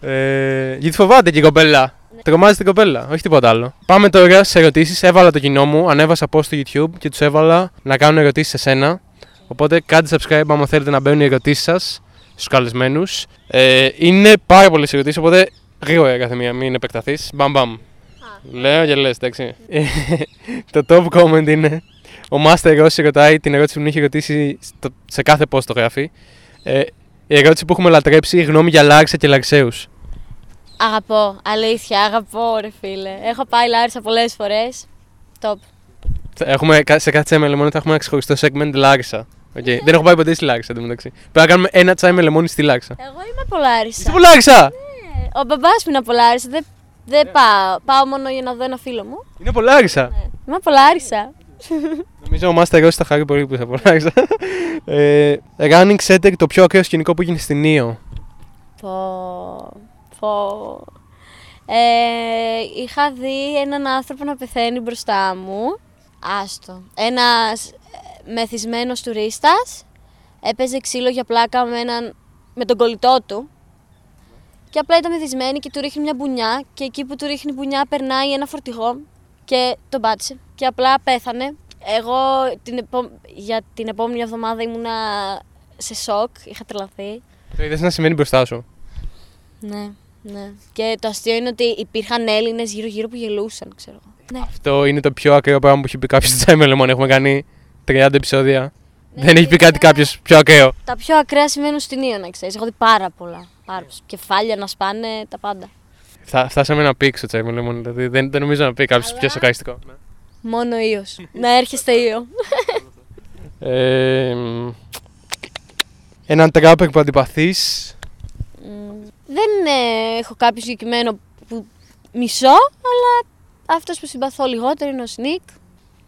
Ε, γιατί φοβάται και η κοπέλα. Τρομάζει την κοπέλα, όχι τίποτα άλλο. Πάμε τώρα σε ερωτήσεις. Έβαλα το κοινό μου, ανέβασα post στο YouTube και τους έβαλα να κάνουν ερωτήσεις σε σένα. Οπότε κάντε subscribe άμα θέλετε να μπαίνουν οι ερωτήσεις σας στους καλεσμένους. Ε, είναι πάρα πολλές ερωτήσεις, οπότε γρήγορα κάθε μία, μην επεκταθείς. Μπαμ μπαμ. Λέω και λες, εντάξει. Ε, το top comment είναι. Ο Master Rossi ρωτάει την ερώτηση που μου είχε ρωτήσει στο- σε κάθε post το γράφει. Ε, η ερώτηση που έχουμε λατρέψει, η γνώμη για Λάρισα και Λαρσέους. Αγαπώ, αλήθεια, αγαπώ ρε φίλε. Έχω πάει Λάρισα πολλές φορές. Top. Θα Έχουμε, κα- σε κάθε τσάι με λεμόνι θα έχουμε ένα ξεχωριστό segment Λάρισα. Okay. Δεν έχω πάει ποτέ στη Λάρισα εντωμεταξύ. Πρέπει να κάνουμε ένα τσάι με λεμόνι στη Λάρισα. Εγώ είμαι από Λάρισα. Είσαι από Λάρισα! Ναι, Ο μπαμπάς μου είναι από Λάρισα. Δεν, δεν πάω. Πάω μόνο για να δω ένα φίλο μου. Είναι από Λάρισα! Ναι. Είμαι από Λάρισα. Νομίζω ο Μάστα εγώ θα χαρεί πολύ που είσαι από Λάρισα. ε, running center το πιο ακραίο σκηνικό που έγινε στην Νίο. Πω, πω. Ε, είχα δει έναν άνθρωπο να πεθαίνει μπροστά μου. Άστο. Ένας ε, μεθυσμένος τουρίστας έπαιζε ξύλο για πλάκα με, έναν, με τον κολλητό του. Και απλά ήταν μεθυσμένη και του ρίχνει μια μπουνιά και εκεί που του ρίχνει μπουνιά περνάει ένα φορτηγό και τον πάτησε. Και απλά πέθανε. Εγώ την επο... για την επόμενη εβδομάδα ήμουνα σε σοκ, είχα τρελαθεί. Το είδες να σημαίνει μπροστά σου. Ναι, ναι. Και το αστείο είναι ότι υπήρχαν Έλληνες γύρω-γύρω που γελούσαν, ξέρω εγώ. Ναι. Αυτό είναι το πιο ακραίο πράγμα που έχει πει κάποιος στο τσάι με λεμόνι. Έχουμε κάνει 30 επεισόδια. Ναι, Δεν έχει πει κάτι κάποιος πιο ακραίο. Τα πιο ακραία συμβαίνουν στην Ήω, να ξέρεις. Έχω δει πάρα πολλά. Πάρα πολλά. Κεφάλια να σπάνε, τα πάντα. Φτα- φτάσαμε να πει στο τσάι με λεμόνι. Δηλαδή δεν, δεν νομίζω να πει κάποιος Αλλά- πιο σοκαριστικό. Μόνο Ήω. να έρχεστε Ήω. Ε, μ, έναν τράπερ που αντιπαθείς Μμ, Δεν ε, έχω κάποιο συγκεκριμένο που μισώ, αλλά αυτός που συμπαθώ λιγότερο είναι ο Σνικ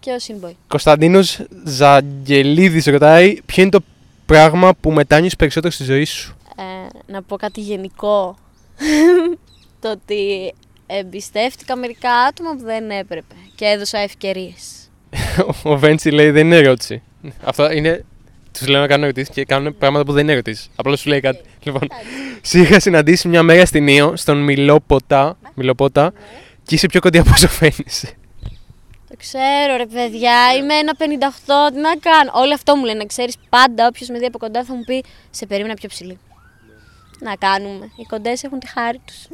και ο Σινμπόι. Κωνσταντίνος Ζαγγελίδης ρωτάει ποιο είναι το πράγμα που μετάνιωσε περισσότερο στη ζωή σου; Ε, να πω κάτι γενικό. το ότι εμπιστεύτηκα μερικά άτομα που δεν έπρεπε και έδωσα ευκαιρίες. Ο Βέντσι λέει δεν είναι ερώτηση. Αυτό είναι. Τους λέω να κάνουν ερωτήσεις και κάνουν πράγματα που δεν είναι ερωτήσεις. Απλά σου λέει κάτι. Λοιπόν, σε είχα συναντήσει μια μέρα στην Ήο, στον Μιλόποτα, Μιλοπότα, και είσαι πιο κοντά από όσο φαίνεσαι. Το ξέρω ρε παιδιά, είμαι ένα 58, τι να κάνω. Όλο αυτό μου λένε, να ξέρεις πάντα όποιος με δει από κοντά θα μου πει σε περίμενα πιο ψηλή. Να κάνουμε, οι κοντές έχουν τη χάρη τους.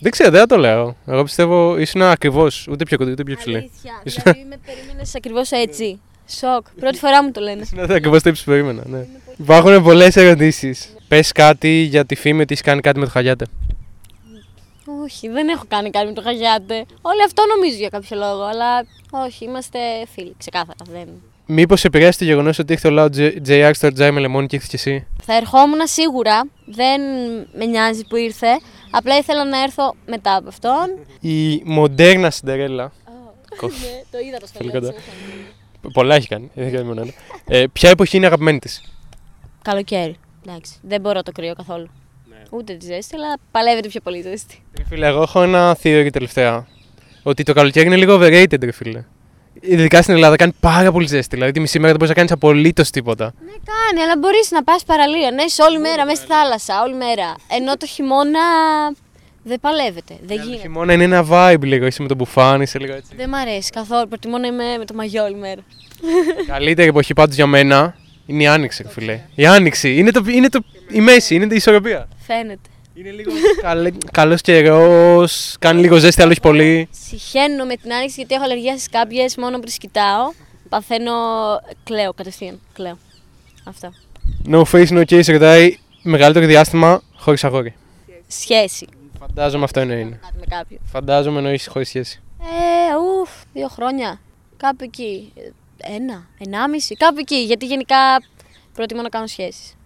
Δεν ξέρω, δεν θα το λέω. Εγώ πιστεύω ήσουν ακριβώς. Ούτε πιο κοντά, ούτε πιο ψηλή. Αλήθεια, Ήσουν- δηλαδή με περίμενες ακριβώς έτσι. Σοκ, πρώτη φορά μου το λένε. Ήσουν ακριβώς το ύψο που περίμενα. Ναι. Υπάρχουν πολλές ερωτήσεις. Πες κάτι για τη φήμη ότι έχει κάνει κάτι με το Χαγιάτε. Όχι, δεν έχω κάνει κάτι με το Χαγιάτε. Όλοι αυτό νομίζω για κάποιο λόγο, αλλά όχι, είμαστε φίλοι, ξεκάθαρα. Δεν... Μήπως επηρέασε το γεγονός ότι έχει το λαό JR στο Τζάι με λεμόνι και ήρθε κι εσύ; Θα ερχόμουν σίγουρα, δεν με νοιάζει που ήρθε. Απλά ήθελα να έρθω μετά από αυτόν. Η μοντέρνα Σιντερέλα. ναι, το είδα το Πολύ κοντά. Πολλά έχει κάνει. Δεν έχει κάνει μόνο ένα. Ε, ποια εποχή είναι αγαπημένη της; Καλοκαίρι. Εντάξει, δεν μπορώ το κρύο καθόλου. Ούτε τη ζέστη, αλλά παλεύεται πιο πολύ η ζέστη. Ρε φίλε, εγώ έχω ένα θείο τελευταία. Ότι το καλοκαίρι είναι λίγο overrated, ρε φίλε. Ειδικά στην Ελλάδα κάνει πάρα πολύ ζέστη. Δηλαδή τη μισή μέρα δεν μπορείς να κάνεις απολύτως τίποτα. Ναι, κάνει, αλλά μπορείς να πας παραλία. Ναι, είσαι όλη μέρα μέσα στη θάλασσα, όλη μέρα. Ενώ το χειμώνα δεν παλεύεται. Δεν Το γίνεται. χειμώνα είναι ένα vibe λίγο. Είσαι με το μπουφάν, είσαι λίγο έτσι. Δεν μ' αρέσει καθόλου. Προτιμώ να είμαι με το μαγιό όλη μέρα. Καλύτερη εποχή πάντως για μένα είναι η άνοιξη, ρε φίλε. Η άνοιξη είναι, το, είναι το, η μέση, είναι η ισορροπία. Φαίνεται. Είναι λίγο καλός καιρός, κάνει λίγο ζέστη, άλλο όχι πολύ. Συχαίνω με την άνοιξη γιατί έχω αλλεργία στις κάποιε μόνο που τι κοιτάω. Παθαίνω. Κλαίω κατευθείαν. Κλαίω. Αυτό. No face, no case, ρωτάει μεγαλύτερο διάστημα χωρίς αγόρι. Σχέση. Φαντάζομαι αυτό εννοεί. Κάτι με κάποιον. Φαντάζομαι εννοείς χωρίς σχέση. Ε, ουφ, δύο χρόνια. Κάπου εκεί. Ε, Ένα, ενάμιση, κάπου εκεί. Γιατί γενικά προτιμώ να κάνω σχέσεις.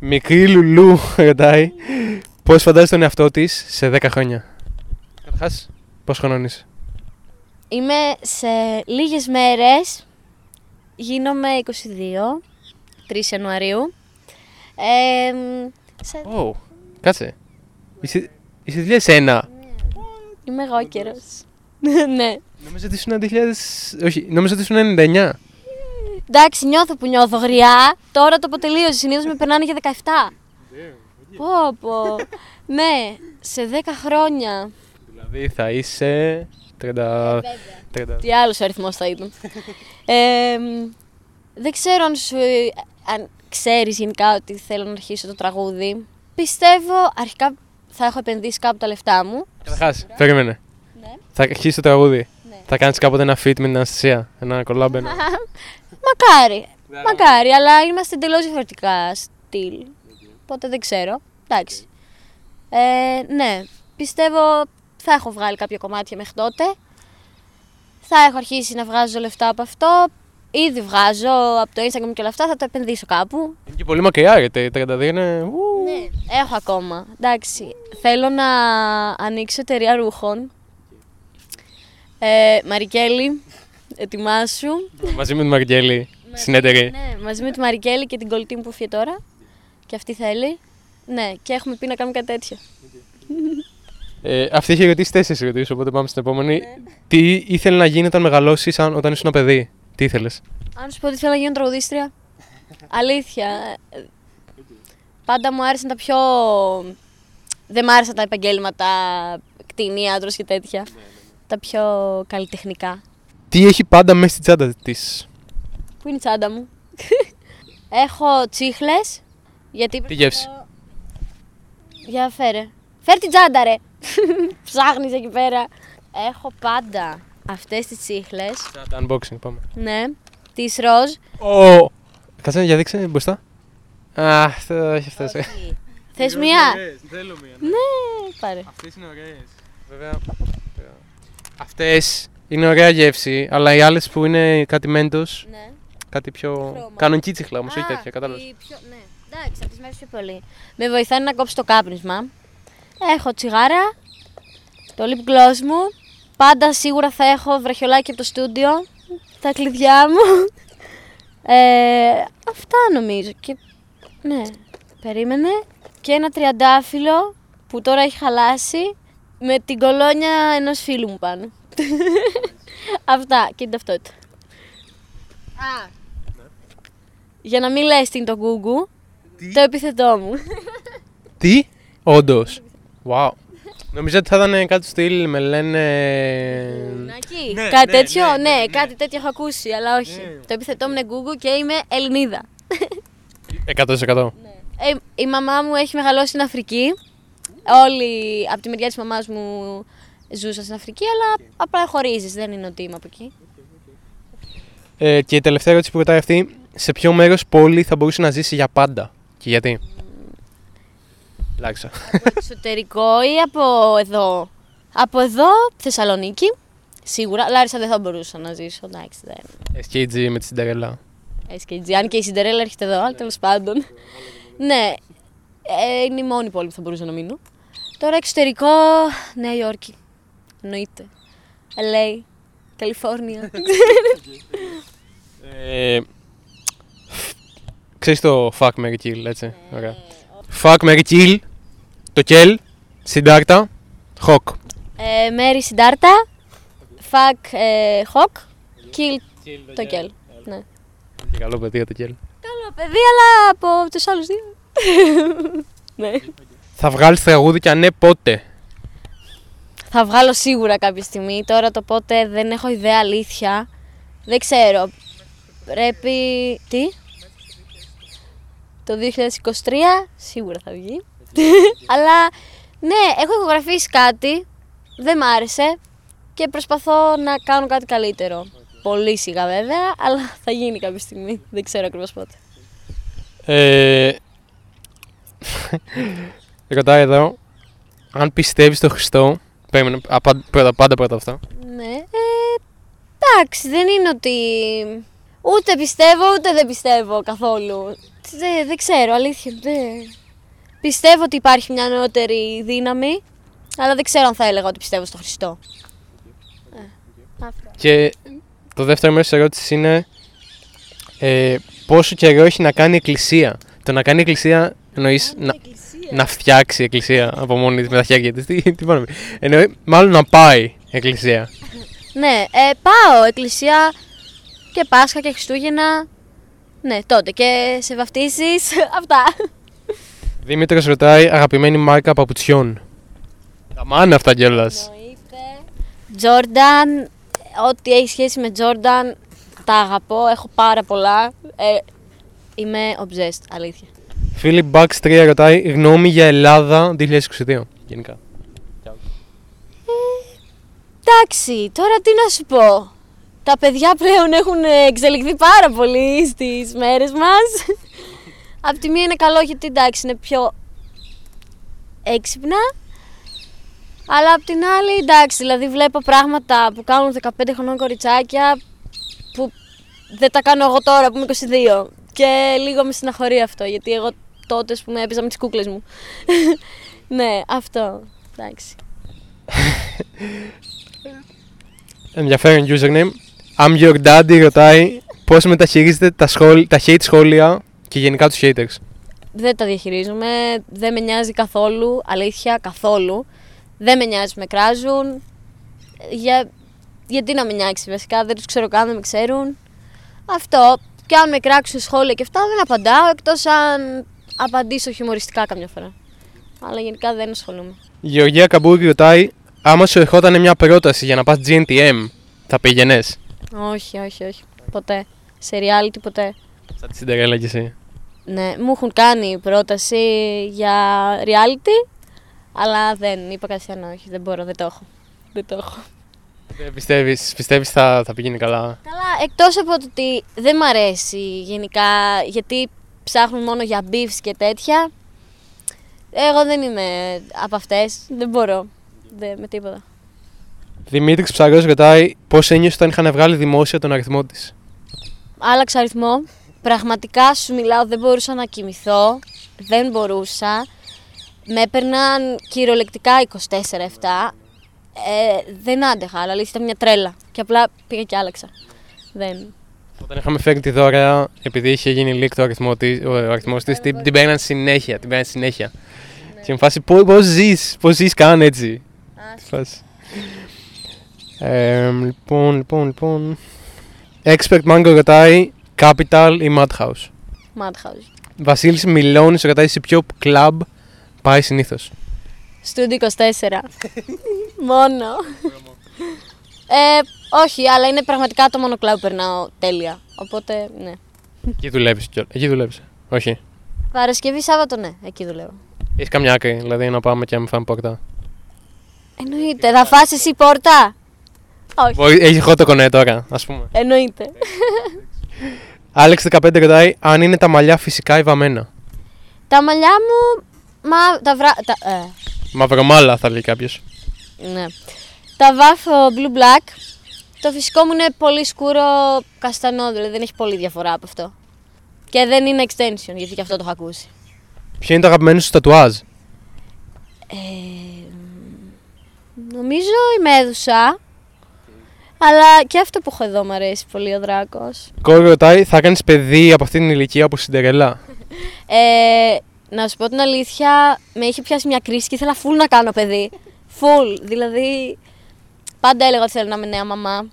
Μικρή Λουλού ρωτάει πώς φαντάζεται τον εαυτό της σε 10 χρόνια; Καταρχάς, πόσο χρονών είσαι. Είμαι σε λίγες μέρες, γίνομαι 22, 3 Ιανουαρίου. Ε, μ, σε... Ω, κάτσε. Είσαι, είσαι 2001. Είμαι εγώ καιρός. ναι. Νόμιζα ότι ήσουν 2000. Όχι, νόμιζα ότι ήσουν 99. Εντάξει, νιώθω που νιώθω γριά. Τώρα το αποτελείωσε. Συνήθως με περνάνε για 17. Πω, πω. ναι, σε 10 χρόνια. Δηλαδή θα είσαι. 30. 30. Τι άλλος αριθμός θα ήταν. ε, μ, δεν ξέρω αν, σου, αν ξέρεις γενικά ότι θέλω να αρχίσω το τραγούδι. Πιστεύω αρχικά θα έχω επενδύσει κάπου τα λεφτά μου. Καταρχά, περίμενε. Ναι. Θα αρχίσεις το τραγούδι. Ναι. Θα κάνεις κάποτε ένα feat με την Αναστασία. Ένα collab. Ένα... Μακάρι. Μακάρι, αλλά είμαστε εντελώς διαφορετικά στυλ. Οπότε δεν ξέρω. Εντάξει. Ε, ναι, πιστεύω θα έχω βγάλει κάποια κομμάτια μέχρι τότε. Θα έχω αρχίσει να βγάζω λεφτά από αυτό. Ήδη βγάζω από το Instagram και όλα αυτά. Θα το επενδύσω κάπου. Είναι και πολύ μακριά, γιατί 32 είναι. ου. Ναι, έχω ακόμα. Εντάξει. Θέλω να ανοίξω εταιρεία ρούχων. Ε, Μαρικέλη, ετοιμάσου. Μαζί με τον Μαργέλη. Συνέτερη. Ναι, μαζί με τη Μαρικέλη και την κολλητή μου που φύγει τώρα. Και αυτή θέλει. Ναι, και έχουμε πει να κάνουμε κάτι τέτοιο. Ε, αυτή έχει ρωτήσει τέσσερις ερωτήσεις, οπότε πάμε στην επόμενη. Ναι. Τι ήθελε να γίνει όταν μεγαλώσεις όταν ήσουν παιδί, Τι ήθελες; Αν σου πω ότι θέλω να γίνω τραγουδίστρια. Αλήθεια. ε, Πάντα μου άρεσαν τα πιο. Δεν μ' άρεσαν τα επαγγέλματα κτηνίατρος και τέτοια. Τα πιο καλλιτεχνικά. Τι έχει πάντα μέσα στην τσάντα της; Πού είναι η τσάντα μου; Έχω τσίχλες. Γιατί Τι γεύση; προσπαθώ- Για φέρε. Φέρ την τσάντα ρε. Ψάχνεις εκεί πέρα. Έχω πάντα αυτές τις τσίχλες. Τσάντα unboxing, πάμε. Ναι. Τις ροζ. Ω! Κάτσε για δείξε μπροστά. Α, αυτό έχει φτάσει. Θες μία; Θέλω μία. Ναι, πάρε. Αυτές είναι ωραίες. Βέβαια. Αυτές είναι ωραία γεύση, αλλά οι άλλες που είναι κάτι μέντος, Ναι. κάτι πιο. Χρώμα. Κάνουν κίτσιχλα όμως, όχι Α, τέτοια, κατάλαβες. η πιο- Ναι. Εντάξει, από τι μέρε πιο πολύ. Με βοηθάνε να κόψω το κάπνισμα. Έχω τσιγάρα, το lip gloss μου. Πάντα σίγουρα θα έχω βραχιολάκι από το στούντιο. Τα κλειδιά μου. Ε, αυτά νομίζω. Και, ναι, περίμενε. Και ένα τριαντάφυλλο που τώρα έχει χαλάσει με την κολόνια ενός φίλου μου πάνω. Αυτά και την ταυτότητα. Α. Για να μην λες τι είναι το γκούγκου, το επιθετό μου. Τι, όντως. Wow. Νομίζω ότι θα ήταν κάτι στο στυλ με λένε. Νάκι, Ναι, κάτι ναι, τέτοιο, ναι, ναι, ναι, ναι. κάτι τέτοιο έχω ακούσει, αλλά όχι. Το επιθετό μου είναι γκούγκου και είμαι Ελληνίδα. 100%. Ε, η μαμά μου έχει μεγαλώσει στην Αφρική. Όλοι από τη μεριά της μαμάς μου ζούσαν στην Αφρική, αλλά απλά χωρίζεις, δεν είναι ότι είμαι από εκεί. Ε, και η τελευταία ερώτηση που ρωτάει αυτή, σε ποιο μέρος πόλη θα μπορούσε να ζήσει για πάντα και γιατί; Λάξα. από εξωτερικό ή από εδώ; Από εδώ, Θεσσαλονίκη. Σίγουρα. Λάρισα δεν θα μπορούσα να ζήσω. Εντάξει, δεν. SKG με τη Συνταρέλα. SKG. Αν και η Σιντερέλα έρχεται εδώ, αλλά τέλος πάντων. ναι, ε, είναι η μόνη πόλη που θα μπορούσα να μείνω. Τώρα εξωτερικό, Νέα Υόρκη. Εννοείται. LA, Καλιφόρνια. Ε, ξέρεις το fuck marry kill, έτσι. Ωραία. Fuck marry kill, Toquel, Sidarta, Hawk. ε, marry Sidarta, fuck ε, Hawk, kill Toquel. Ναι. Και καλό παιδί ο Toquel. Καλό παιδί, αλλά από τους άλλους δύο. ναι. Θα βγάλεις τραγούδι και αν ναι πότε; Θα βγάλω σίγουρα κάποια στιγμή. Τώρα το πότε δεν έχω ιδέα αλήθεια. Δεν ξέρω. Πρέπει. Τι; Το 2023 σίγουρα θα βγει. Αλλά ναι, έχω ηχογραφήσει κάτι. Δεν μ' άρεσε. Και προσπαθώ να κάνω κάτι καλύτερο. Πολύ σιγά βέβαια, αλλά θα γίνει κάποια στιγμή. Δεν ξέρω ακριβώς πότε. Ε, ρωτάει εδώ, αν πιστεύεις στο Χριστό, περίμενε, απα- πρώτα, πάντα πρώτα αυτά. Ναι. Ε, εντάξει, δεν είναι ότι. Ούτε πιστεύω, ούτε δεν πιστεύω καθόλου. Δεν, δεν ξέρω, αλήθεια. Δεν... Πιστεύω ότι υπάρχει μια νεότερη δύναμη, αλλά δεν ξέρω αν θα έλεγα ότι πιστεύω στο Χριστό. Ε, αυτό. Και το δεύτερο μέρος της ερώτησης είναι ε, πόσο καιρό έχει να κάνει η εκκλησία; Το να κάνει η εκκλησία εννοείς να, να φτιάξει η εκκλησία από μόνη της με τα χέρια της. Τι, τι πάνω Εννοεί μάλλον να πάει η εκκλησία. Ναι, ε, πάω εκκλησία και Πάσχα και Χριστούγεννα. Ναι, τότε και σε βαφτίσεις, αυτά. Δήμητρος ρωτάει αγαπημένη μάρκα παπουτσιών. Τα μάνα αυτά κιόλας. Τζόρνταν, ό,τι έχει σχέση με Τζόρνταν, τα αγαπώ, έχω πάρα πολλά. Ε, είμαι obsessed, αλήθεια. Φίλιπ Μπαξ 3 ρωτάει γνώμη για Ελλάδα 2022. Γενικά. Εντάξει, τώρα τι να σου πω. Τα παιδιά πλέον έχουν εξελιχθεί πάρα πολύ στις μέρες μας. Απ' τη μία είναι καλό γιατί εντάξει είναι πιο έξυπνα. Αλλά απ' την άλλη εντάξει, δηλαδή βλέπω πράγματα που κάνουν 15 χρονών κοριτσάκια που δεν τα κάνω εγώ τώρα που είμαι 22. Και λίγο με συναχωρεί αυτό γιατί εγώ τότε που με έπαιζα με τις κούκλες μου. ναι, αυτό. Εντάξει. Ενδιαφέρον username. I'm your daddy ρωτάει πώς μεταχειρίζετε τα, σχόλ, τα hate σχόλια και γενικά τους haters. δεν τα διαχειρίζομαι, δεν με νοιάζει καθόλου, αλήθεια, καθόλου. Δεν με νοιάζει που με κράζουν. Για... Γιατί να με νοιάξει βασικά, δεν τους ξέρω καν, δεν με ξέρουν. Αυτό. Και αν με κράξουν σχόλια και αυτά δεν απαντάω, εκτός αν απαντήσω χιουμοριστικά καμιά φορά. Αλλά γενικά δεν ασχολούμαι. Η Γεωργία Καμπούρη ρωτάει άμα σου ερχόταν μια πρόταση για να πας GNTM, θα πήγαινες; Όχι, όχι, όχι. Ποτέ. Σε reality ποτέ. Σαν τη Συνταρέλα κι εσύ. Ναι, μου έχουν κάνει πρόταση για reality, αλλά δεν είπα καθένα όχι, δεν μπορώ, δεν το έχω. Δεν το έχω. Δεν πιστεύεις, πιστεύεις θα, θα πηγαίνει καλά; Καλά, εκτός από το ότι δεν μ' αρέσει γενικά, γιατί ψάχνουν μόνο για beefs και τέτοια, εγώ δεν είμαι από αυτές, δεν μπορώ, δεν, με τίποτα. Δημήτρης Ψαρός ρωτάει πώς ένιωσε όταν είχαν βγάλει δημόσια τον αριθμό της; Άλλαξα αριθμό, πραγματικά σου μιλάω, δεν μπορούσα να κοιμηθώ, δεν μπορούσα. Με έπαιρναν κυριολεκτικά 24-7. Ε, δεν άντεχα, αλλά αλήθεια ήταν μια τρέλα. Και απλά πήγα και άλλαξα. Δεν. Όταν είχαμε φέρει τη δώρα, επειδή είχε γίνει leak το αριθμό της, ο αριθμός της, την, την παίρναν συνέχεια, την παίρναν συνέχεια. Και μου φάση, πώς, πώς ζεις, πώς ζεις καν έτσι; Φάση. Ε, λοιπόν, λοιπόν, λοιπόν. Expert Mango ρωτάει Capital ή Madhouse; Madhouse. Βασίλης Μιλώνης ρωτάει σε ποιο κλαμπ πάει συνήθως; Στούντιο 24. Μόνο. ε, όχι, αλλά είναι πραγματικά το μόνο κλαμπ που περνάω τέλεια. Οπότε, ναι. Εκεί δουλεύεις κιόλας. Εκεί δουλεύεις. Όχι. Παρασκευή, Σάββατο, ναι, εκεί δουλεύω. Έχεις καμιά άκρη, δηλαδή να πάμε και να με φάμε πόρτα. Εννοείται. Θα φας εσύ πόρτα; Όχι. Μπορεί- Έχει χώρο το κονέ τώρα, ας πούμε. Εννοείται. Άλεξ 15 ρωτάει αν είναι τα μαλλιά φυσικά ή βαμμένα. τα μαλλιά μου. Μα τα βρά. Τα, ε, Μαυρομάλα θα λέει κάποιος. ναι. Τα βάφω blue black. Το φυσικό μου είναι πολύ σκούρο καστανό, δηλαδή δεν έχει πολύ διαφορά από αυτό. Και δεν είναι extension, γιατί και αυτό το έχω ακούσει. Ποιο είναι το αγαπημένο σου τατουάζ; Ε, νομίζω η Μέδουσα. Αλλά και αυτό που έχω εδώ μου αρέσει πολύ ο Δράκος. Κόρη ρωτάει, θα κάνεις παιδί από αυτή την ηλικία όπως Σιντερελά. Ε, να σου πω την αλήθεια, με είχε πιάσει μια κρίση και ήθελα full να κάνω παιδί. Full. Δηλαδή, πάντα έλεγα ότι θέλω να είμαι νέα μαμά.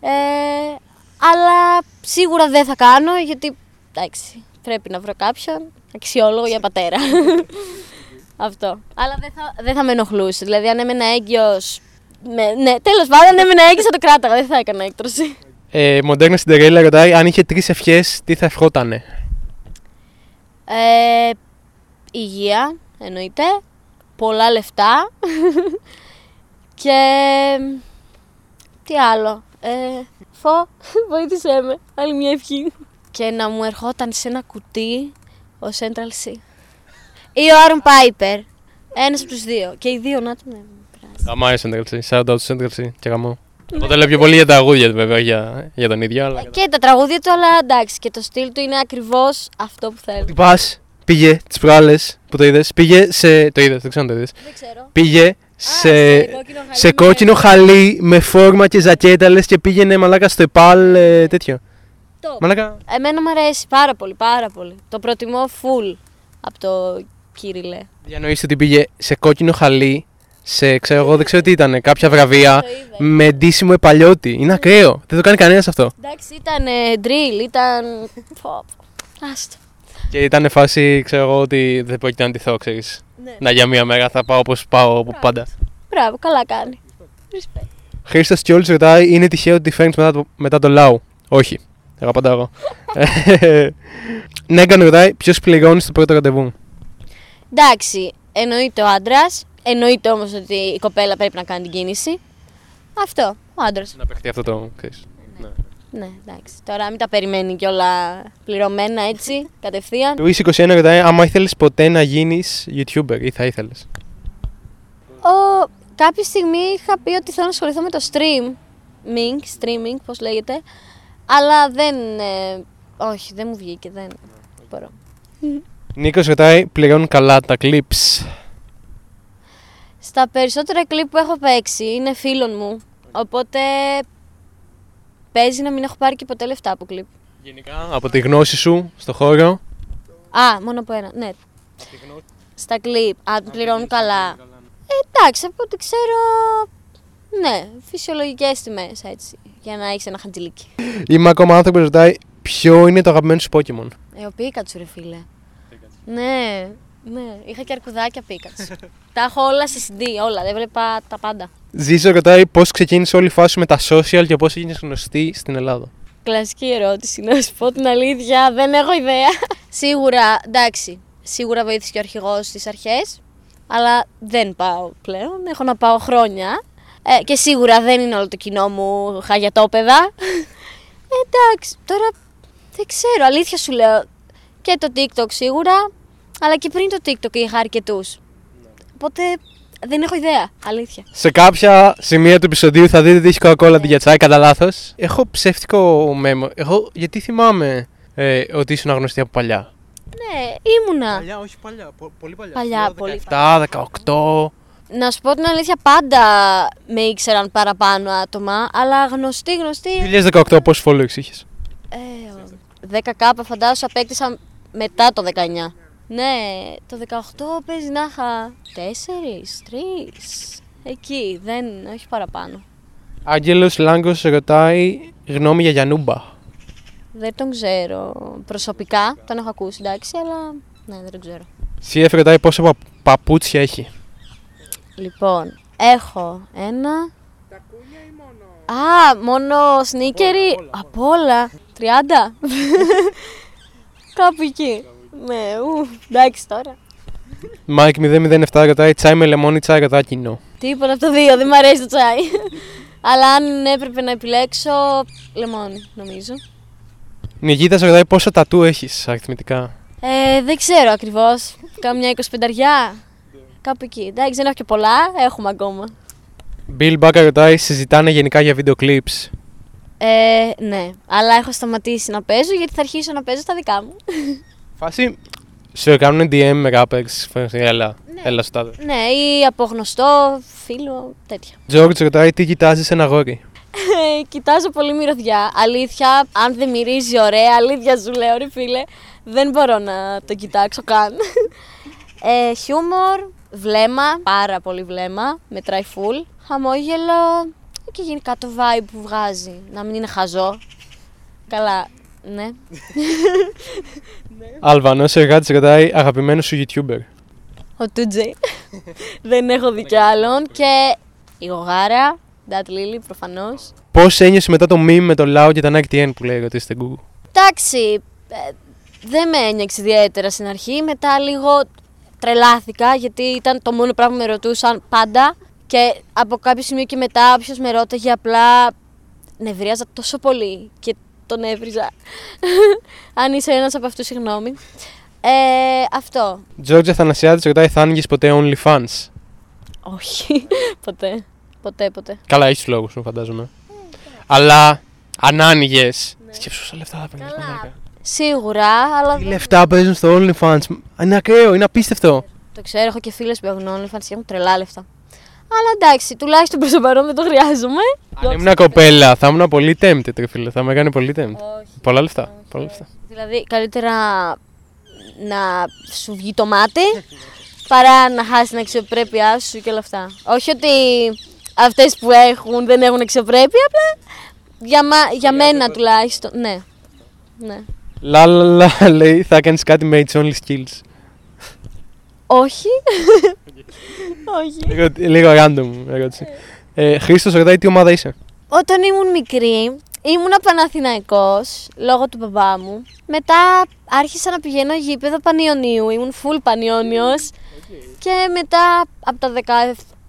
Ε, αλλά σίγουρα δεν θα κάνω γιατί, εντάξει, πρέπει να βρω κάποιον αξιόλογο για πατέρα. Αυτό. Αλλά δεν θα, δεν θα με ενοχλούσε. Δηλαδή, αν έμενα έγκυος... Με, ναι, τέλος πάντων, αν έμενα έγκυος θα το κράταγα, δεν θα έκανα έκτρωση. Ε, μοντέρνα Σιντερέλα ρωτάει αν είχε τρεις ευχές, τι θα ευχότανε; Ε, υγεία, εννοείται. Πολλά λεφτά. και... Τι άλλο. Ε, φω, βοήθησέ με. Άλλη μια ευχή. Και να μου ερχόταν σε ένα κουτί ο Central C. Ή ο Άρον Πάιπερ. Ένας από τους δύο. Και οι δύο να του ναι, μου πειράζει. Γαμάει Central C, shout out Central C και γαμό. Εγώ λέω πιο πολύ για τα αγούδια βέβαια, για, για τον ίδιο, αλλά... Και τα τραγούδια του, αλλά εντάξει. Και το στυλ του είναι ακριβώς αυτό που θέλω. Τι πας, πήγε τις προάλλες που το είδες, πήγε σε... Το είδες, δεν ξέρω αν το είδες. Δεν ξέρω. Πήγε σε, κόκκινο χαλί σε με- κόκκινο χαλί με φόρμα και ζακέτα λες και πήγαινε μαλάκα στο ΕΠΑΛ ε, τέτοιο. Το. Μαλάκα, Εμένα μου αρέσει πάρα πολύ, πάρα πολύ. Το προτιμώ full από το Κύριλε. διανοείστε ότι πήγε σε κόκκινο χαλί, σε ξέρω εγώ δεν ξέρω τι ήταν, κάποια βραβεία Το είδα. με ντύσιμο επαλιώτη. Είναι ακραίο, δεν το κάνει κανένας αυτό. Εντάξει, ήταν ε, drill, ήταν. Πω, πω. Άστο. Και ήταν φάση, ξέρω εγώ, ότι δεν πρόκειται να αντιθώ, ξέρεις. Ναι. Να για μία μέρα θα πάω όπως πάω από πάντα. Μπράβο, καλά κάνει. Respect. Χρήστος Τσιόλης ρωτάει: Είναι τυχαίο ότι φέρνεις μετά, το- μετά το λαού. Όχι. Εγώ απαντάω εγώ. Νέγκαν ρωτάει: Ποιος πληρώνεις στο πρώτο ραντεβού; Εντάξει, εννοείται ο άντρας. Εννοείται όμως ότι η κοπέλα πρέπει να κάνει την κίνηση. Αυτό, ο άντρας. Να παιχτεί αυτό το. Ξέρεις. Ναι. Ναι, εντάξει. Τώρα μην τα περιμένει κιόλα πληρωμένα έτσι, κατευθείαν. Λουίς 21 ρωτάει: Άμα ήθελες ποτέ να γίνεις YouTuber ή θα ήθελες. Ο, κάποια στιγμή είχα πει ότι θέλω να ασχοληθώ με το streaming, streaming, πώς λέγεται, αλλά δεν, ε, όχι, δεν μου βγήκε, δεν μπορώ. Νίκος ρωτάει: Πληρώνουν καλά τα clips. Στα περισσότερα κλιπ που έχω παίξει είναι φίλων μου, οπότε παίζει να μην έχω πάρει και ποτέ λεφτά από κλιπ. Γενικά από τη γνώση σου στο χώρο; Α, μόνο από ένα, ναι. Στα κλιπ, αν πληρώνουν καλά. Ε, εντάξει, από ό,τι ξέρω, ναι, φυσιολογικές τιμές έτσι, για να έχεις ένα χαντζηλίκι. Είμαι ακόμα άνθρωπος ρωτάει: Ποιο είναι το αγαπημένο σου Pokémon; Ε, ο Πίκατσου, ρε φίλε. Ναι, ναι. Είχα και αρκουδάκια Πίκατσου. τα έχω όλα σε CD, όλα. Δεν βλέπα τα πάντα. Ζήσο ρωτάει: Πώς ξεκίνησε όλη η φάση με τα social και πώς έγινε γνωστή στην Ελλάδα. Κλασική ερώτηση, να σου πω την αλήθεια. Δεν έχω ιδέα. σίγουρα, εντάξει. Σίγουρα βοήθησε και ο αρχηγός στις αρχές. Αλλά δεν πάω πλέον. Έχω να πάω χρόνια. Ε, και σίγουρα δεν είναι όλο το κοινό μου χαγιατόπεδα. Ε, εντάξει, τώρα δεν ξέρω, αλήθεια σου λέω. Και το TikTok σίγουρα, αλλά και πριν το TikTok είχα αρκετούς. Οπότε δεν έχω ιδέα, αλήθεια. Σε κάποια σημεία του επεισοδίου θα δείτε ότι έχει Coca-Cola αντί για τσάι, κατά λάθος. Έχω ψεύτικο μέμο. Εγώ γιατί θυμάμαι ε, ότι ήσουν γνωστή από παλιά. Ναι, Ναι, ήμουνα. Παλιά, όχι παλιά. Πολύ παλιά. Παλιά, πολύ 17, 18. Να σου πω την αλήθεια, πάντα με ήξεραν παραπάνω άτομα, αλλά γνωστή, γνωστή. 2018 πόσοι followers είχες; Ε, 10k φαντάζομαι απέκτησα μετά το 19. Ναι, το 18 παίζει να είχα 4, 3. Εκεί, δεν, όχι παραπάνω. Άγγελος Λάγκος ρωτάει γνώμη για Γιαννούμπα. Δεν τον ξέρω προσωπικά, τον έχω ακούσει εντάξει, αλλά ναι, δεν τον ξέρω. CF ρωτάει πόσα πα- παπούτσια έχει. Λοιπόν, έχω ένα. Α, μόνο sneaker ή από όλα. 30. Κάπου εκεί. Ναι, ου, εντάξει τώρα. Μάικ 007 ρωτάει τσάι με λεμόνι, τσάι κατά κοινό. Τίποτα από το δύο, δεν μου αρέσει το τσάι. Αλλά αν έπρεπε να επιλέξω, λεμόνι, νομίζω. Νικήτα σε ρωτάει πόσα τατού έχεις αριθμητικά; Ε, δεν ξέρω ακριβώς. Κάμια 25 Κάπου εκεί. Εντάξει, δεν έχω και πολλά, έχουμε ακόμα. Bill Μπάκα ρωτάει συζητάνε γενικά για βίντεο clips. Ε, ναι, αλλά έχω σταματήσει να παίζω γιατί θα αρχίσω να παίζω στα δικά μου. Φάση σου κάνουν DM με rappers. φάση, Έλα, έλα στο τάδε. ναι, ή από γνωστό φίλο, τέτοια. George ρωτάει τι κοιτάζεις σε ένα γόρι; Ε, Κοιτάζω πολύ μυρωδιά. Αλήθεια, αν δεν μυρίζει ωραία, αλήθεια σου λέω, ρε φίλε, δεν μπορώ να το κοιτάξω καν. Ε, χιούμορ, βλέμμα, πάρα πολύ βλέμμα, μετράει full. Χαμόγελο και γενικά το vibe που βγάζει. Να μην είναι χαζό. Καλά, ναι. Αλβανό εργάτη ρωτάει αγαπημένος σου YouTuber. Ο Τούτζεϊ. δεν έχω δει κι άλλον. Και η Γογάρα, Ντάτ Λίλι, προφανώς. Πώς ένιωσες μετά το meme με το Λάο και τα Nike TN που λέει ρωτήστε Google; Εντάξει, ε, δεν με ένιωξε ιδιαίτερα στην αρχή. Μετά λίγο τρελάθηκα γιατί ήταν το μόνο πράγμα που με ρωτούσαν πάντα. Και από κάποιο σημείο και μετά, όποιος με ρώταγε, απλά νευρίαζα τόσο πολύ και τον έβριζα. Αν είσαι ένας από αυτούς, συγγνώμη. Ε, αυτό. George Αθανασιάδης ρωτάει θα άνοιγες ποτέ OnlyFans; Όχι. ποτέ. Ποτέ, ποτέ. Καλά, έχεις τους λόγους σου, φαντάζομαι. Αλλά αν άνοιγε. Σκέψου πόσα λεφτά θα παίρνεις. Καλά. Σίγουρα, αλλά. Τι λεφτά παίζουν στο OnlyFans; Είναι ακραίο, είναι απίστευτο. Το ξέρω, έχω και φίλες που έχουν OnlyFans και έχουν τρελά λεφτά. Αλλά εντάξει, τουλάχιστον προς το παρόν δεν το χρειάζομαι. Αν ήμουν κοπέλα, θα ήμουν πολύ tempted, ρε φίλε. Θα με έκανε πολύ tempted. Όχι. Πολλά λεφτά. Πολλά λεφτά. Δηλαδή, καλύτερα να σου βγει το μάτι παρά να χάσει την αξιοπρέπειά σου και όλα αυτά. Όχι ότι αυτές που έχουν δεν έχουν αξιοπρέπεια, απλά για, μα- για μένα τουλάχιστον. Ναι. ναι. Λα λα λα λέει θα κάνει κάτι με its only skills. Όχι. Όχι. λίγο, λίγο random ερώτηση. Ε, Χρήστος ρωτάει τι ομάδα είσαι. Όταν ήμουν μικρή, ήμουνα Παναθηναϊκός λόγω του μπαμπά μου. Μετά άρχισα να πηγαίνω γήπεδο Πανιωνίου, ήμουν full Πανιόνιος. Και μετά από τα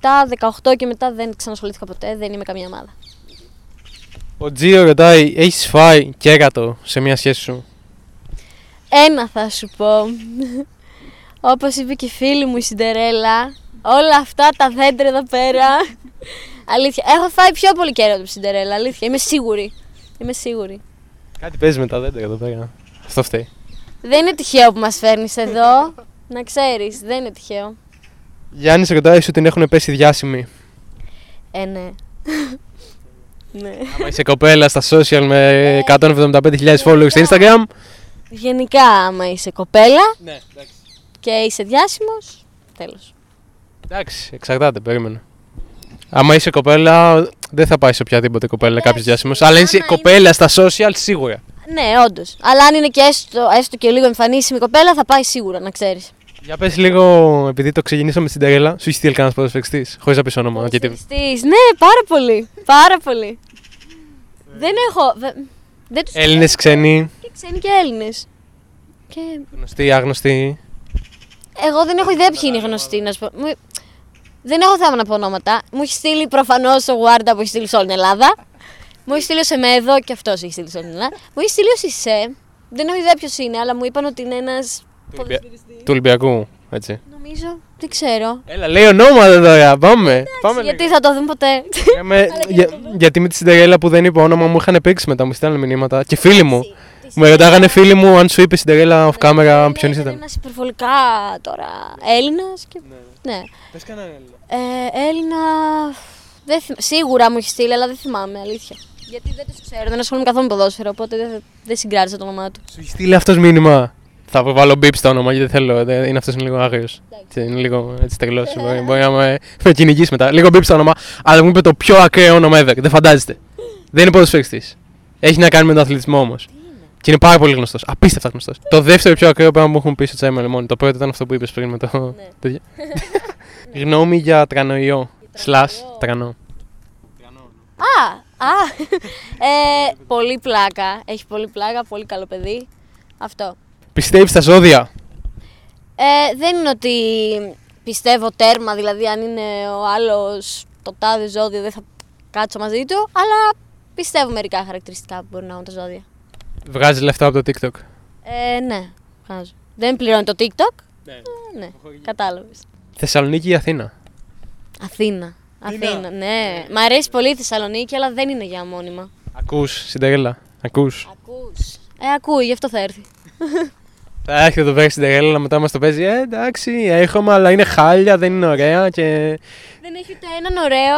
17, 18 και μετά δεν ξανασχολήθηκα ποτέ, δεν είμαι καμία ομάδα. Ο Τζίο ρωτάει, έχεις φάει κέρατο σε μια σχέση σου; Ένα θα σου πω. Όπως είπε και η φίλη μου η Σιντερέλα, όλα αυτά τα δέντρα εδώ πέρα. αλήθεια, έχω φάει πιο πολύ καιρό από τη Σιντερέλα, αλήθεια, είμαι σίγουρη. Είμαι σίγουρη. Κάτι παίζει με τα δέντρα εδώ πέρα. Αυτό φταίει. Δεν είναι τυχαίο που μας φέρνεις εδώ. να ξέρεις, δεν είναι τυχαίο. Γιάννη ρωτάει σου την έχουν πέσει διάσημοι. Ε, ναι. ναι. Άμα είσαι κοπέλα στα social με 175.000 followers στο Instagram. Γενικά, άμα είσαι κοπέλα Ναι, εντάξει. Και είσαι διάσημος, τέλος. Εντάξει, εξαρτάται, περίμενε. Άμα είσαι κοπέλα, δεν θα πάει σε οποιαδήποτε κοπέλα κάποιος διάσημος. Αλλά αν είσαι άμα κοπέλα στα social, σίγουρα. Ναι, όντως. Αλλά αν είναι και έστω, έστω και λίγο εμφανίσιμη κοπέλα, θα πάει σίγουρα, να ξέρεις. Για πες λίγο, επειδή το ξεκινήσαμε στην Τερέλα, σου έχει στείλει κανένας ποδοσφαιριστής, χωρίς να πεις όνομα. Γιατί... Ναι, πάρα πολύ. Πάρα πολύ. δεν έχω. δε- δεν τους Έλληνες, ξένοι, Και ξένοι και Έλληνες. Και γνωστοί, άγνωστοι. Εγώ δεν έχω ιδέα ποιοι είναι γνωστοί, να σου πω. Μου- Δεν έχω θέμα να πω ονόματα. Μου έχει στείλει προφανώς ο Γουάρντα που έχει στείλει σε όλη την Ελλάδα. Μου έχει στείλει ο Σεμέδο και αυτός έχει στείλει σε όλη την Ελλάδα. Μου έχει στείλει ο Σισε. Δεν έχω ιδέα ποιος είναι, αλλά μου είπαν ότι είναι ένας. Του Ολυμπιακού, έτσι. Νομίζω, δεν ξέρω. Έλα, λέει ονόματα τώρα, πάμε. πάμε Γιατί λίγο. θα το δούμε ποτέ. Για με- για- γιατί με τη Σιντερέλα που δεν είπα όνομα μου είχαν παίξει μετά, μου στέλνουν μηνύματα. Και φίλοι μου. Τη Μου ρωτάγανε φίλοι μου αν σου είπε στην Τερέλα off camera Είναι- ποιον είναι ήταν. ένας υπερβολικά τώρα Έλληνας και... Ναι. Πες κανέναν Έλληνα. Ε, Έλληνα. Δεν θυμ- Σίγουρα μου έχεις στείλει, αλλά δεν θυμάμαι, αλήθεια. Γιατί δεν τους ξέρω, δεν ασχολούμαι καθόλου με ποδόσφαιρο, οπότε δεν, δεν συγκράτησα το όνομά του. Σου έχει στείλει αυτός μήνυμα. Θα βάλω μπίπ στο όνομα γιατί δεν θέλω. δεν- Είναι αυτός είναι λίγο άγριος. Είναι λίγο έτσι τρελός. Μπορεί, μπορεί να με, με κυνηγήσει μετά. Λίγο μπίπ στο όνομα. Αλλά μου είπε το πιο ακραίο όνομα ever. Δεν φαντάζεστε. Δεν είναι ποδοσφαιριστής. Έχει να κάνει με τον αθλητισμό όμως. Και είναι πάρα πολύ γνωστός. Απίστευτα γνωστός. Το δεύτερο πιο ακραίο πράγμα που έχουν πει στο Τσάιμα Λεμόνι. Το πρώτο ήταν αυτό που είπες πριν με το. τέτοιο. Γνώμη για τρανοϊό. Slash τρανό. Α, α. ε, πολύ πλάκα. Έχει πολύ πλάκα, πολύ καλό παιδί. Αυτό. Πιστεύεις στα ζώδια; Ε, δεν είναι ότι πιστεύω τέρμα, δηλαδή αν είναι ο άλλος το τάδε ζώδιο δεν θα κάτσω μαζί του, αλλά πιστεύω μερικά χαρακτηριστικά που μπορεί να έχουν τα ζώδια. Βγάζεις λεφτά από το TikTok; Ε, ναι, βγάζω. Δεν πληρώνει το TikTok; Ε, ναι, κατάλαβες. Θεσσαλονίκη ή Αθήνα; Αθήνα. Αθήνα, ναι. Μ' αρέσει πολύ η Θεσσαλονίκη, αλλά δεν είναι για μόνιμα. Ακούς, Συνταγέλα. Ακούς; Ακούς. Ε, ακούει, γι' αυτό θα έρθει. Θα έρχεται εδώ πέρα στην Συνταγέλα, μετά μας το παίζει. Ε, εντάξει, έρχομαι, αλλά είναι χάλια, δεν είναι ωραία. Και... Δεν έχει ούτε έναν ωραίο.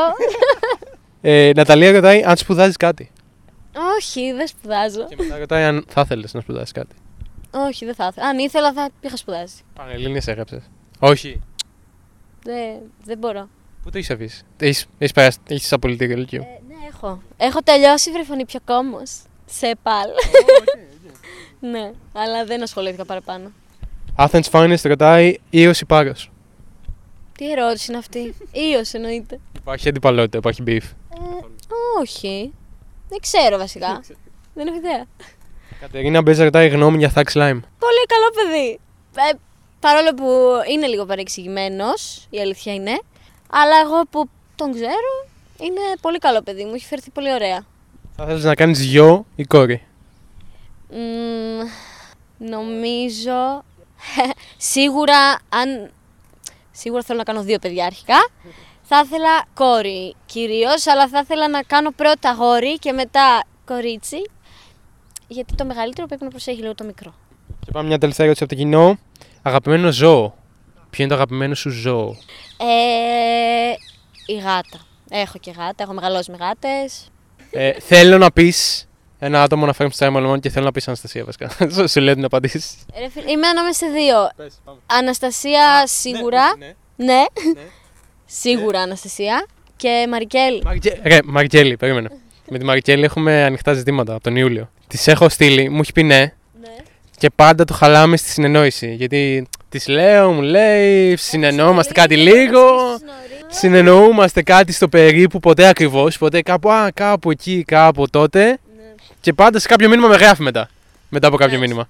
Ε, Ναταλία ρωτάει αν σπουδάζεις κάτι. Όχι, δεν σπουδάζω. Και μετά ρωτάει αν θα ήθελε να σπουδάσεις κάτι. Όχι, δεν θα ήθελα. Αν ήθελα, θα είχα σπουδάσει. Πανελλήνιες έγραψες. Όχι. Δεν, δεν μπορώ. Πού το έχεις αφήσει; Έχεις έχεις περάσει, έχεις απολυτήριο ηλικίο; Ε, ναι, έχω. Έχω τελειώσει βρεφονή πιο κόμμο. Σε επάλ. ναι, αλλά δεν ασχολήθηκα παραπάνω. Athens Finest ρωτάει ήρωα ή πάρο. Τι ερώτηση είναι αυτή; Ίος εννοείται. Υπάρχει αντιπαλότητα, υπάρχει beef. Ε, όχι. Δεν ξέρω βασικά. δεν έχω ιδέα. Κατερίνα Μπέζα ρωτάει γνώμη για Thug Slime. Πολύ καλό παιδί. Ε, παρόλο που είναι λίγο παρεξηγημένος, η αλήθεια είναι. Αλλά εγώ που τον ξέρω, είναι πολύ καλό παιδί. Μου έχει φερθεί πολύ ωραία. Θα ήθελε να κάνεις γιο ή κόρη; Μμμ, νομίζω. σίγουρα, αν. Σίγουρα θέλω να κάνω δύο παιδιά αρχικά. Θα ήθελα κόρη κυρίως, αλλά θα ήθελα να κάνω πρώτα αγόρι και μετά κορίτσι. Γιατί το μεγαλύτερο πρέπει να προσέχει λίγο το μικρό. Και πάμε μια τελευταία ερώτηση από το κοινό. Αγαπημένο ζώο. Ποιο είναι το αγαπημένο σου ζώο; Ε, η γάτα. Έχω και γάτα, έχω μεγαλώσει με γάτες. Ε, θέλω να πεις ένα άτομο να φέρουμε στο Simon Lemon και θέλω να πεις Αναστασία βασικά. Σου- Σου λέω την απαντήσει. Ρε φίλε, Είμαι ανάμεσα σε δύο. Αναστασία σίγουρα. Ναι. Σίγουρα Αναστασία. Και Μαρικέλη. Ρε, Μαρικέλη, περίμενε. Με τη Μαρικέλη έχουμε ανοιχτά ζητήματα από τον Ιούλιο. Τη έχω στείλει, μου έχει πει ναι Ναι. και πάντα το χαλάμε στη συνεννόηση. Γιατί τη λέω, μου λέει, συνεννοούμαστε κάτι λίγο. Συνεννοούμαστε κάτι στο περίπου, ποτέ ακριβώς. Ποτέ κάπου, α, κάπου εκεί, κάπου τότε. Και πάντα σε κάποιο μήνυμα με γράφει μετά. Μετά από κάποιο Εντάξει. μήνυμα.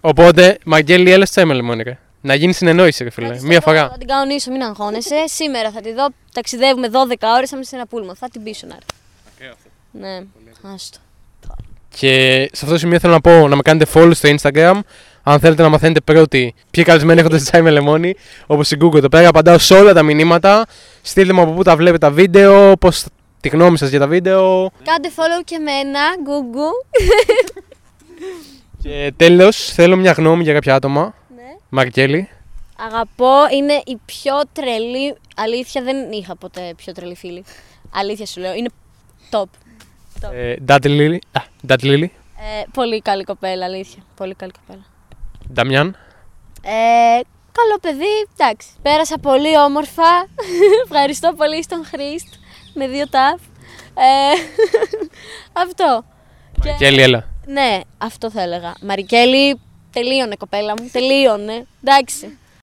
Οπότε, Μαγγέλη, έλα στο έμελε μόνο, ρε. Να γίνει συνεννόηση, ρε φίλε. Μία φορά. Θα την κανονίσω, μην αγχώνεσαι. Σήμερα θα τη δω. Ταξιδεύουμε 12 ώρες, θα είμαι σε ένα πούλμα. Θα την πείσω να έρθει. Ναι, άστο. Και σε αυτό το σημείο θέλω να πω να με κάνετε follow στο Instagram. Αν θέλετε να μαθαίνετε πρώτοι ποιοι καλεσμένοι έχονται στο Τσάι με λεμόνι, όπως η Google εδώ πέρα, απαντάω σε όλα τα μηνύματα. Στείλτε μου από πού τα βλέπετε τα βίντεο, πώς τη γνώμη σας για τα βίντεο. Κάντε follow και εμένα, γκουγκου. Και τέλος, θέλω μια γνώμη για κάποια άτομα. Ναι. Μαρκέλη. Αγαπώ, είναι η πιο τρελή. Αλήθεια, δεν είχα ποτέ πιο τρελή φίλη. Αλήθεια σου λέω, είναι top. top. Ε, Ντάτι Λίλι. Α, Ντάτι Λίλι. Ε, πολύ καλή κοπέλα, αλήθεια. Πολύ καλή κοπέλα. Νταμιάν. Ε, καλό παιδί, εντάξει. Πέρασα πολύ όμορφα. Ευχαριστώ πολύ στον Χρήστ με δύο ταφ. Ε, αυτό. Και- Μαρκέλη, έλα. Ναι, αυτό θα έλεγα. Μαρικέλη, τελείωνε κοπέλα μου, τελείωνε. Εντάξει.